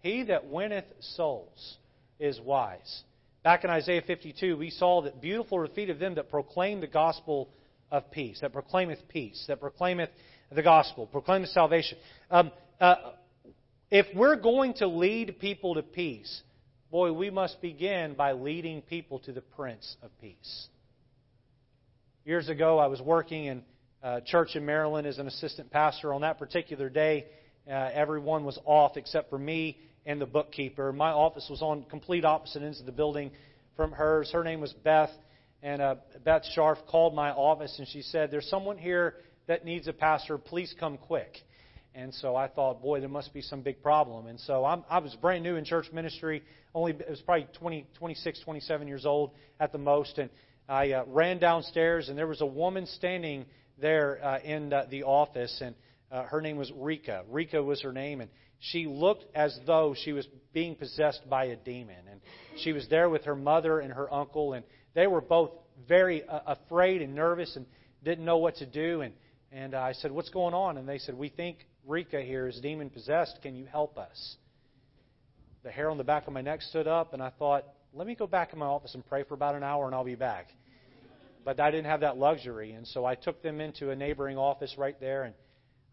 He that winneth souls is wise. back in Isaiah 52, we saw that beautiful are the feet of them that proclaim the gospel of peace, that proclaimeth peace, that proclaimeth the gospel, proclaimeth salvation. Um, uh, if we're going to lead people to peace, boy, we must begin by leading people to the Prince of Peace. Years ago, I was working in a church in Maryland as an assistant pastor. On that particular day, uh, everyone was off except for me and the bookkeeper. My office was on complete opposite ends of the building from hers. Her name was Beth, and uh, Beth Scharf called my office and she said, "There's someone here that needs a pastor. Please come quick." And so I thought, boy, there must be some big problem. And so I'm, I was brand new in church ministry. Only it was probably 20, 26, 27 years old at the most. And I uh, ran downstairs, and there was a woman standing there uh, in uh, the office, and uh, her name was Rika. Rika was her name, and she looked as though she was being possessed by a demon. And she was there with her mother and her uncle, and they were both very uh, afraid and nervous and didn't know what to do. And, and I said, What's going on? And they said, We think Rika here is demon possessed. Can you help us? The hair on the back of my neck stood up, and I thought, Let me go back in my office and pray for about an hour, and I'll be back. But I didn't have that luxury, and so I took them into a neighboring office right there, and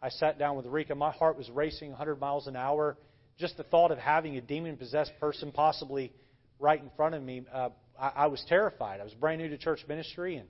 I sat down with Rika. My heart was racing 100 miles an hour. Just the thought of having a demon possessed person possibly right in front of me, uh, I, I was terrified. I was brand new to church ministry and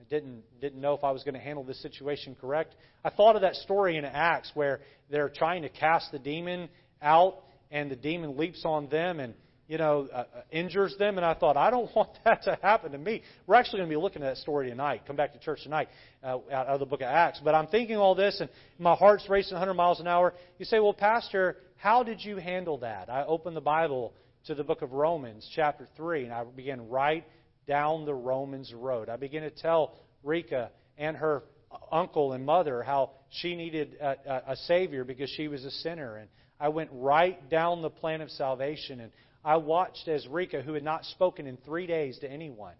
I didn't didn't know if I was going to handle this situation correct. I thought of that story in Acts where they're trying to cast the demon out and the demon leaps on them and you know, uh, uh, injures them. And I thought, I don't *laughs* want that to happen to me. We're actually going to be looking at that story tonight. Come back to church tonight uh, out of the book of Acts. But I'm thinking all this, and my heart's racing 100 miles an hour. You say, well, Pastor, how did you handle that? I opened the Bible to the book of Romans, chapter 3, and I began right down the Romans road. I began to tell Rika and her uncle and mother how she needed a, a, a Savior because she was a sinner. And I went right down the plan of salvation. And I watched as Rika, who had not spoken in three days to anyone,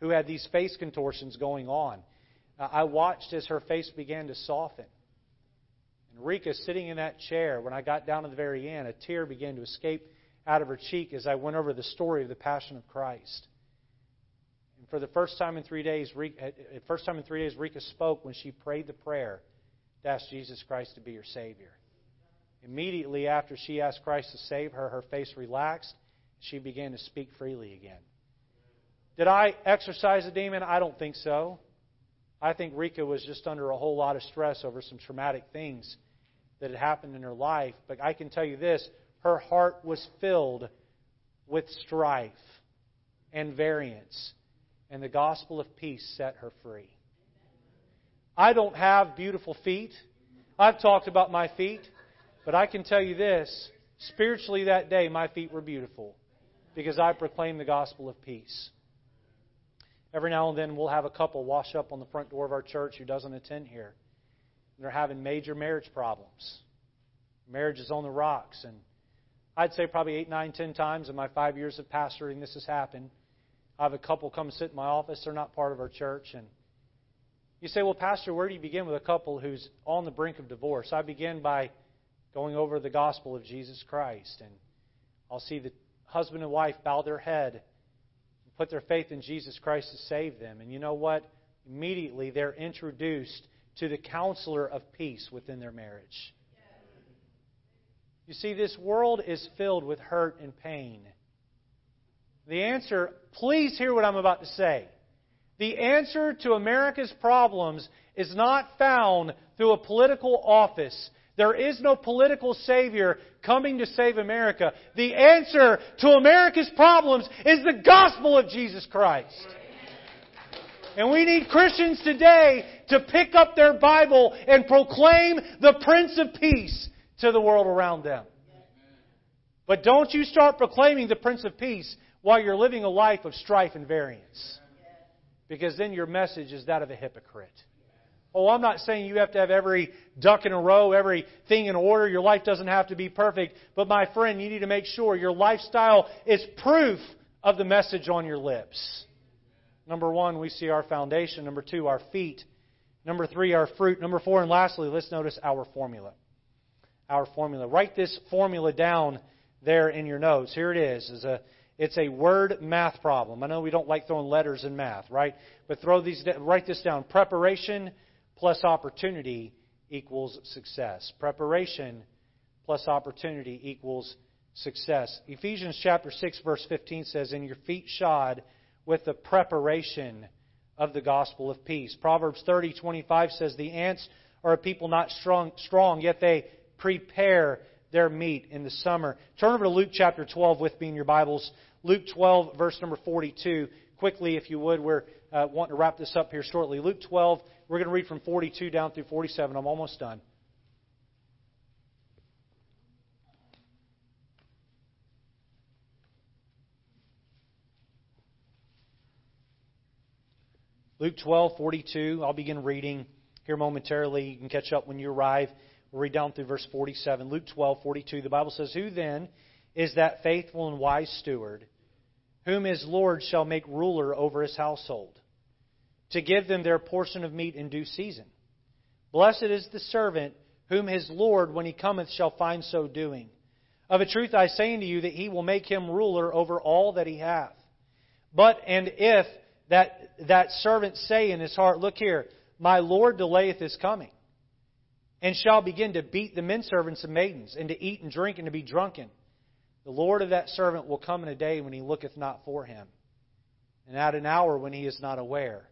who had these face contortions going on, uh, I watched as her face began to soften. And Rika, sitting in that chair, when I got down to the very end, a tear began to escape out of her cheek as I went over the story of the Passion of Christ. And for the first time in three days, Rika, uh, first time in three days, Rika spoke when she prayed the prayer to ask Jesus Christ to be her Savior. Immediately after she asked Christ to save her, her face relaxed. She began to speak freely again. Did I exorcise a demon? I don't think so. I think Rika was just under a whole lot of stress over some traumatic things that had happened in her life. But I can tell you this her heart was filled with strife and variance, and the gospel of peace set her free. I don't have beautiful feet. I've talked about my feet. But I can tell you this spiritually, that day, my feet were beautiful because I proclaimed the gospel of peace. Every now and then, we'll have a couple wash up on the front door of our church who doesn't attend here. And They're having major marriage problems. Marriage is on the rocks. And I'd say probably eight, nine, ten times in my five years of pastoring, this has happened. I have a couple come sit in my office. They're not part of our church. And you say, well, Pastor, where do you begin with a couple who's on the brink of divorce? I begin by going over the gospel of Jesus Christ. And I'll see the husband and wife bow their head and put their faith in Jesus Christ to save them. And you know what? Immediately they're introduced to the counselor of peace within their marriage. You see, this world is filled with hurt and pain. The answer, please hear what I'm about to say. The answer to America's problems is not found through a political office. There is no political savior coming to save America. The answer to America's problems is the gospel of Jesus Christ. And we need Christians today to pick up their Bible and proclaim the Prince of Peace to the world around them. But don't you start proclaiming the Prince of Peace while you're living a life of strife and variance. Because then your message is that of a hypocrite. Oh, I'm not saying you have to have every duck in a row, everything in order. Your life doesn't have to be perfect. But my friend, you need to make sure your lifestyle is proof of the message on your lips. Number one, we see our foundation. Number two, our feet. Number three, our fruit. Number four, and lastly, let's notice our formula. Our formula. Write this formula down there in your notes. Here it is. It's a, It's a word math problem. I know we don't like throwing letters in math, right? But throw these, write this down. Preparation plus opportunity equals success. Preparation plus opportunity equals success. Ephesians chapter 6 verse 15 says, "In your feet shod with the preparation of the gospel of peace." Proverbs 30:25 says, "The ants are a people not strong, strong, yet they prepare their meat in the summer." Turn over to Luke chapter 12 with me in your Bibles. Luke 12 verse number 42. Quickly, if you would, we're uh, wanting to wrap this up here shortly. Luke 12, we're going to read from 42 down through 47. I'm almost done. Luke 12:42. I'll begin reading here momentarily. You can catch up when you arrive. We'll read down through verse 47. Luke 12:42. The Bible says, "Who then is that faithful and wise steward, whom his Lord shall make ruler over his household, to give them their portion of meat in due season? Blessed is the servant whom his Lord, when he cometh, shall find so doing. Of a truth I say unto you that he will make him ruler over all that he hath. But and if that, that servant say in his heart, Look here, my Lord delayeth his coming, and shall begin to beat the men servants and maidens, and to eat and drink and to be drunken. The Lord of that servant will come in a day when he looketh not for him, and at an hour when he is not aware,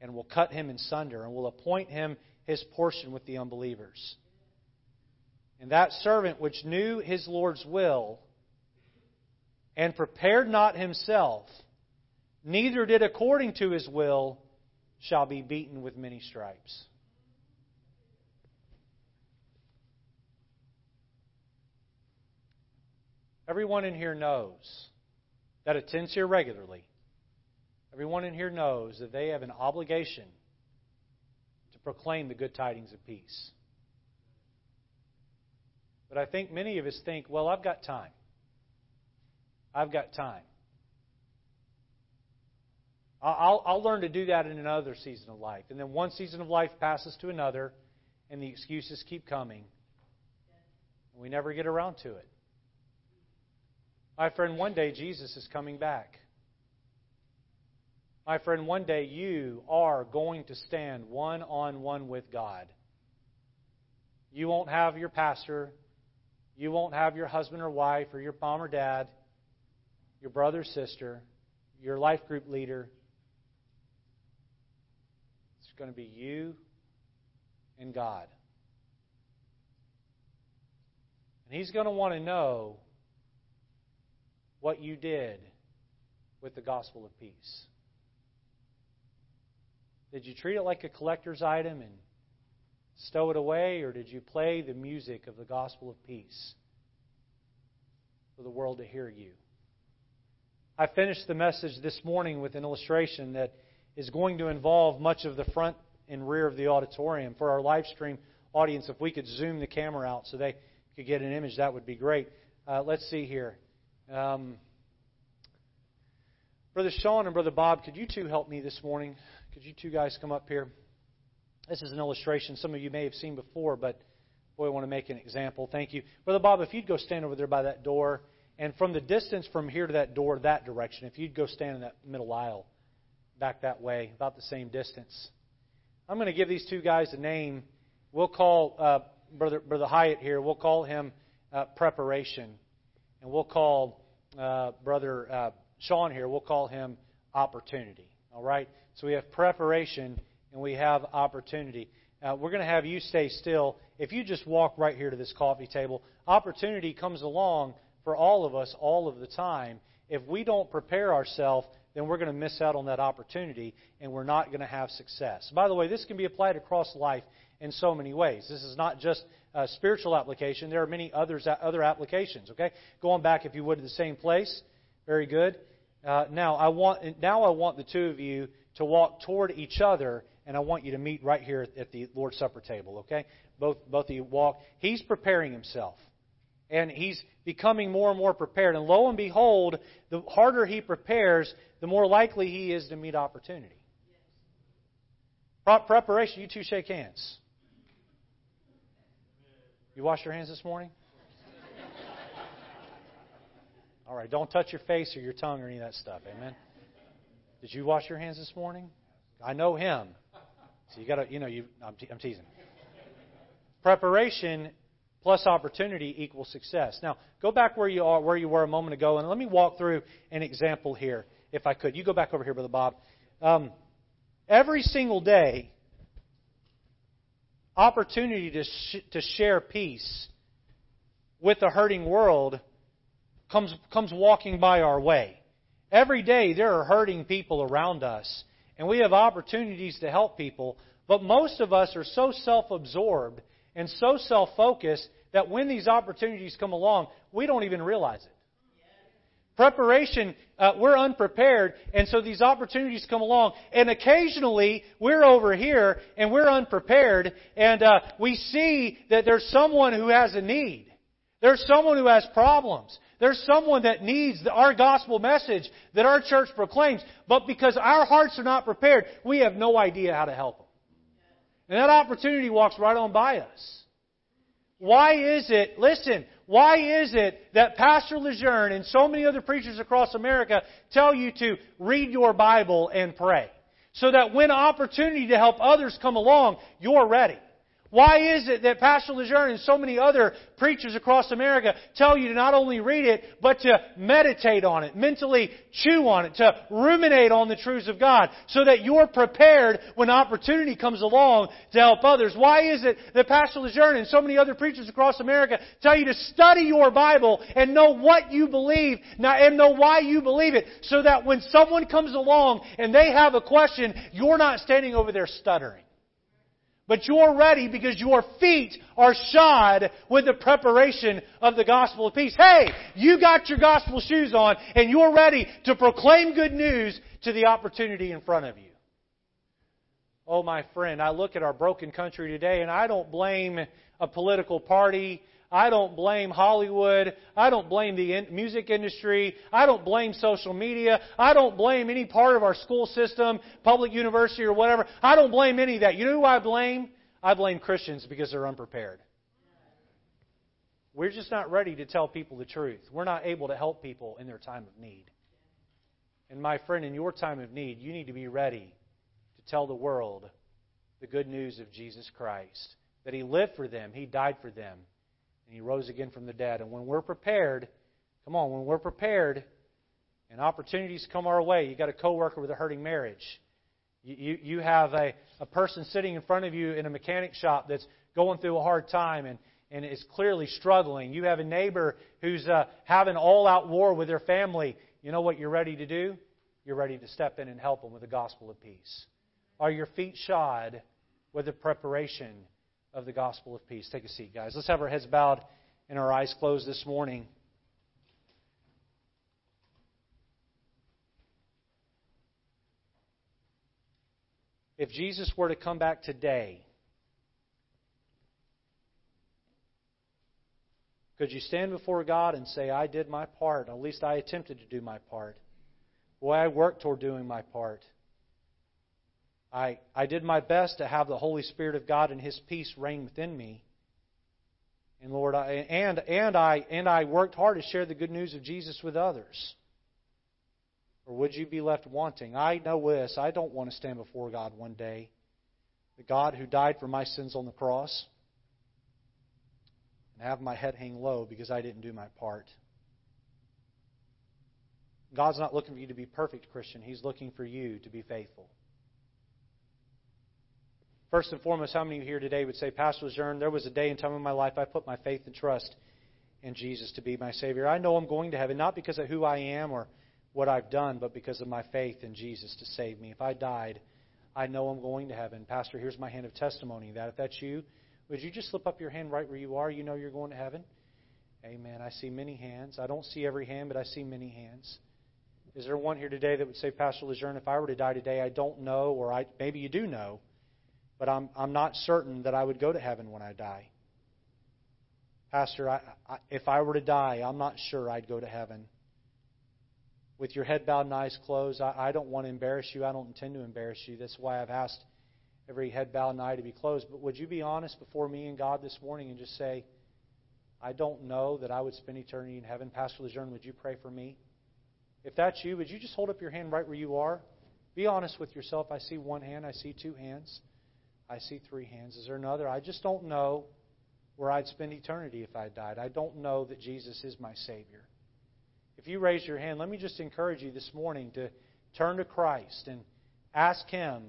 and will cut him in sunder, and will appoint him his portion with the unbelievers. And that servant which knew his Lord's will, and prepared not himself, neither did according to his will, shall be beaten with many stripes. Everyone in here knows that attends here regularly. Everyone in here knows that they have an obligation to proclaim the good tidings of peace. But I think many of us think, well, I've got time. I've got time. I'll, I'll learn to do that in another season of life. And then one season of life passes to another, and the excuses keep coming. And we never get around to it. My friend, one day Jesus is coming back. My friend, one day you are going to stand one on one with God. You won't have your pastor. You won't have your husband or wife or your mom or dad, your brother or sister, your life group leader It's going to be you and God. And He's going to want to know what you did with the gospel of peace. Did you treat it like a collector's item and stow it away, or did you play the music of the gospel of peace for the world to hear you? I finished the message this morning with an illustration that is going to involve much of the front and rear of the auditorium. For our live stream audience, if we could zoom the camera out so they could get an image, that would be great. Uh, let's see here. Um, Brother Sean and Brother Bob, could you two help me this morning? Could you two guys come up here? This is an illustration some of you may have seen before, but boy, I want to make an example. Thank you. Brother Bob, if you'd go stand over there by that door, and from the distance from here to that door, that direction, if you'd go stand in that middle aisle back that way, about the same distance. I'm going to give these two guys a name. We'll call uh, Brother, Brother Hyatt here, we'll call him uh, Preparation. And we'll call uh, Brother uh, Sean here, we'll call him Opportunity. All right? So we have preparation and we have opportunity. Uh, we're going to have you stay still. If you just walk right here to this coffee table, opportunity comes along for all of us all of the time. If we don't prepare ourselves, then we're going to miss out on that opportunity and we're not going to have success. By the way, this can be applied across life in so many ways. This is not just a spiritual application. There are many others, other applications. Okay, going back, if you would, to the same place. Very good. Uh, now I want now I want the two of you to walk toward each other, and I want you to meet right here at the Lord's Supper table. Okay, both both of you walk. He's preparing himself. And he's becoming more and more prepared. And lo and behold, the harder he prepares, the more likely he is to meet opportunity. Preparation, you two shake hands. You wash your hands this morning? All right, don't touch your face or your tongue or any of that stuff. Amen. Did you wash your hands this morning? I know him. So you got to, you know, you. I'm, te- I'm teasing. Preparation plus opportunity equals success. Now, go back where you are, where you were a moment ago, and let me walk through an example here, if I could. You go back over here, Brother Bob. Um, every single day, opportunity to sh- to share peace with the hurting world comes comes walking by our way. Every day, there are hurting people around us, and we have opportunities to help people. But most of us are so self-absorbed and so self-focused that when these opportunities come along, we don't even realize it. Preparation, uh, we're unprepared, and so these opportunities come along, and occasionally we're over here and we're unprepared, and uh, we see that there's someone who has a need. There's someone who has problems. There's someone that needs our gospel message that our church proclaims, but because our hearts are not prepared, we have no idea how to help them. And that opportunity walks right on by us. Why is it, listen, why is it that Pastor Lejeune and so many other preachers across America tell you to read your Bible and pray? So that when opportunity to help others come along, you're ready. Why is it that Pastor Lejeune and so many other preachers across America tell you to not only read it, but to meditate on it, mentally chew on it, to ruminate on the truths of God, so that you're prepared when opportunity comes along to help others? Why is it that Pastor Lejeune and so many other preachers across America tell you to study your Bible and know what you believe and know why you believe it, so that when someone comes along and they have a question, you're not standing over there stuttering? But you're ready because your feet are shod with the preparation of the gospel of peace. Hey, you got your gospel shoes on and you're ready to proclaim good news to the opportunity in front of you. Oh, my friend, I look at our broken country today and I don't blame a political party. I don't blame Hollywood. I don't blame the music industry. I don't blame social media. I don't blame any part of our school system, public university or whatever. I don't blame any of that. You know who I blame? I blame Christians because they're unprepared. We're just not ready to tell people the truth. We're not able to help people in their time of need. And my friend, in your time of need, you need to be ready to tell the world the good news of Jesus Christ. That He lived for them, He died for them, and He rose again from the dead. And when we're prepared, come on, when we're prepared and opportunities come our way, you got a coworker with a hurting marriage. You, you, you have a, a person sitting in front of you in a mechanic shop that's going through a hard time and, and is clearly struggling. You have a neighbor who's uh, having all out war with their family. You know what you're ready to do? You're ready to step in and help them with the gospel of peace. Are your feet shod with the preparation of the gospel of peace? Take a seat, guys. Let's have our heads bowed and our eyes closed this morning. If Jesus were to come back today, could you stand before God and say, I did my part? At least I attempted to do my part. Boy, I worked toward doing my part. I, I did my best to have the Holy Spirit of God and His peace reign within me. And Lord, I, and and I and I worked hard to share the good news of Jesus with others. Or would you be left wanting? I know this. I don't want to stand before God one day. The God who died for my sins on the cross and have my head hang low because I didn't do my part. God's not looking for you to be perfect, Christian. He's looking for you to be faithful. First and foremost, how many of you here today would say, Pastor Lejeune, there was a day and time in my life I put my faith and trust in Jesus to be my Savior. I know I'm going to heaven, not because of who I am or what I've done, but because of my faith in Jesus to save me. If I died, I know I'm going to heaven. Pastor, here's my hand of testimony that if that's you, would you just slip up your hand right where you are? You know you're going to heaven. Amen. I see many hands. I don't see every hand, but I see many hands. Is there one here today that would say, Pastor Lejeune, if I were to die today, I don't know, or I, maybe you do know, but I'm, I'm not certain that I would go to heaven when I die. Pastor, I, I, if I were to die, I'm not sure I'd go to heaven. With your head bowed and eyes closed, I, I don't want to embarrass you. I don't intend to embarrass you. That's why I've asked every head bowed and eye to be closed. But would you be honest before me and God this morning and just say, I don't know that I would spend eternity in heaven. Pastor Lejeune, would you pray for me? If that's you, would you just hold up your hand right where you are? Be honest with yourself. I see one hand. I see two hands. I see three hands. Is there another? I just don't know where I'd spend eternity if I died. I don't know that Jesus is my Savior. If you raise your hand, let me just encourage you this morning to turn to Christ and ask Him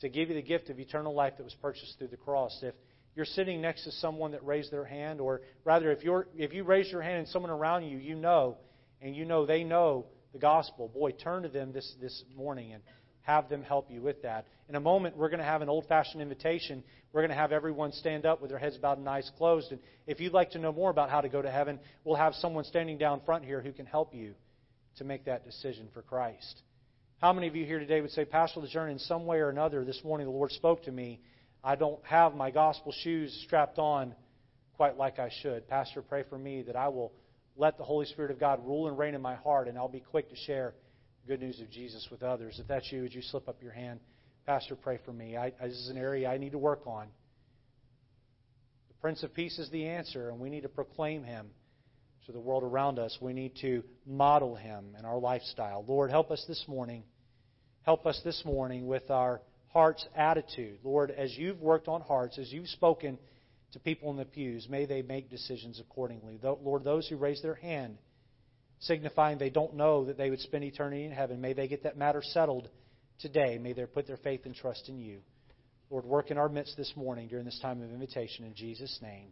to give you the gift of eternal life that was purchased through the cross. If you're sitting next to someone that raised their hand, or rather, if you're if you raise your hand and someone around you you know, and you know they know the gospel, boy, turn to them this this morning and have them help you with that. In a moment, we're going to have an old fashioned invitation. We're going to have everyone stand up with their heads bowed and eyes closed. And if you'd like to know more about how to go to heaven, we'll have someone standing down front here who can help you to make that decision for Christ. How many of you here today would say, Pastor Lejeune, in some way or another, this morning the Lord spoke to me. I don't have my gospel shoes strapped on quite like I should. Pastor, pray for me that I will let the Holy Spirit of God rule and reign in my heart, and I'll be quick to share good news of Jesus with others. If that's you, would you slip up your hand? Pastor, pray for me. I, this is an area I need to work on. The Prince of Peace is the answer, and we need to proclaim him to the world around us. We need to model him in our lifestyle. Lord, help us this morning. Help us this morning with our heart's attitude. Lord, as you've worked on hearts, as you've spoken to people in the pews, may they make decisions accordingly. Lord, those who raise their hand, signifying they don't know that they would spend eternity in heaven, may they get that matter settled today. May they put their faith and trust in you. Lord, work in our midst this morning during this time of invitation. In Jesus' name.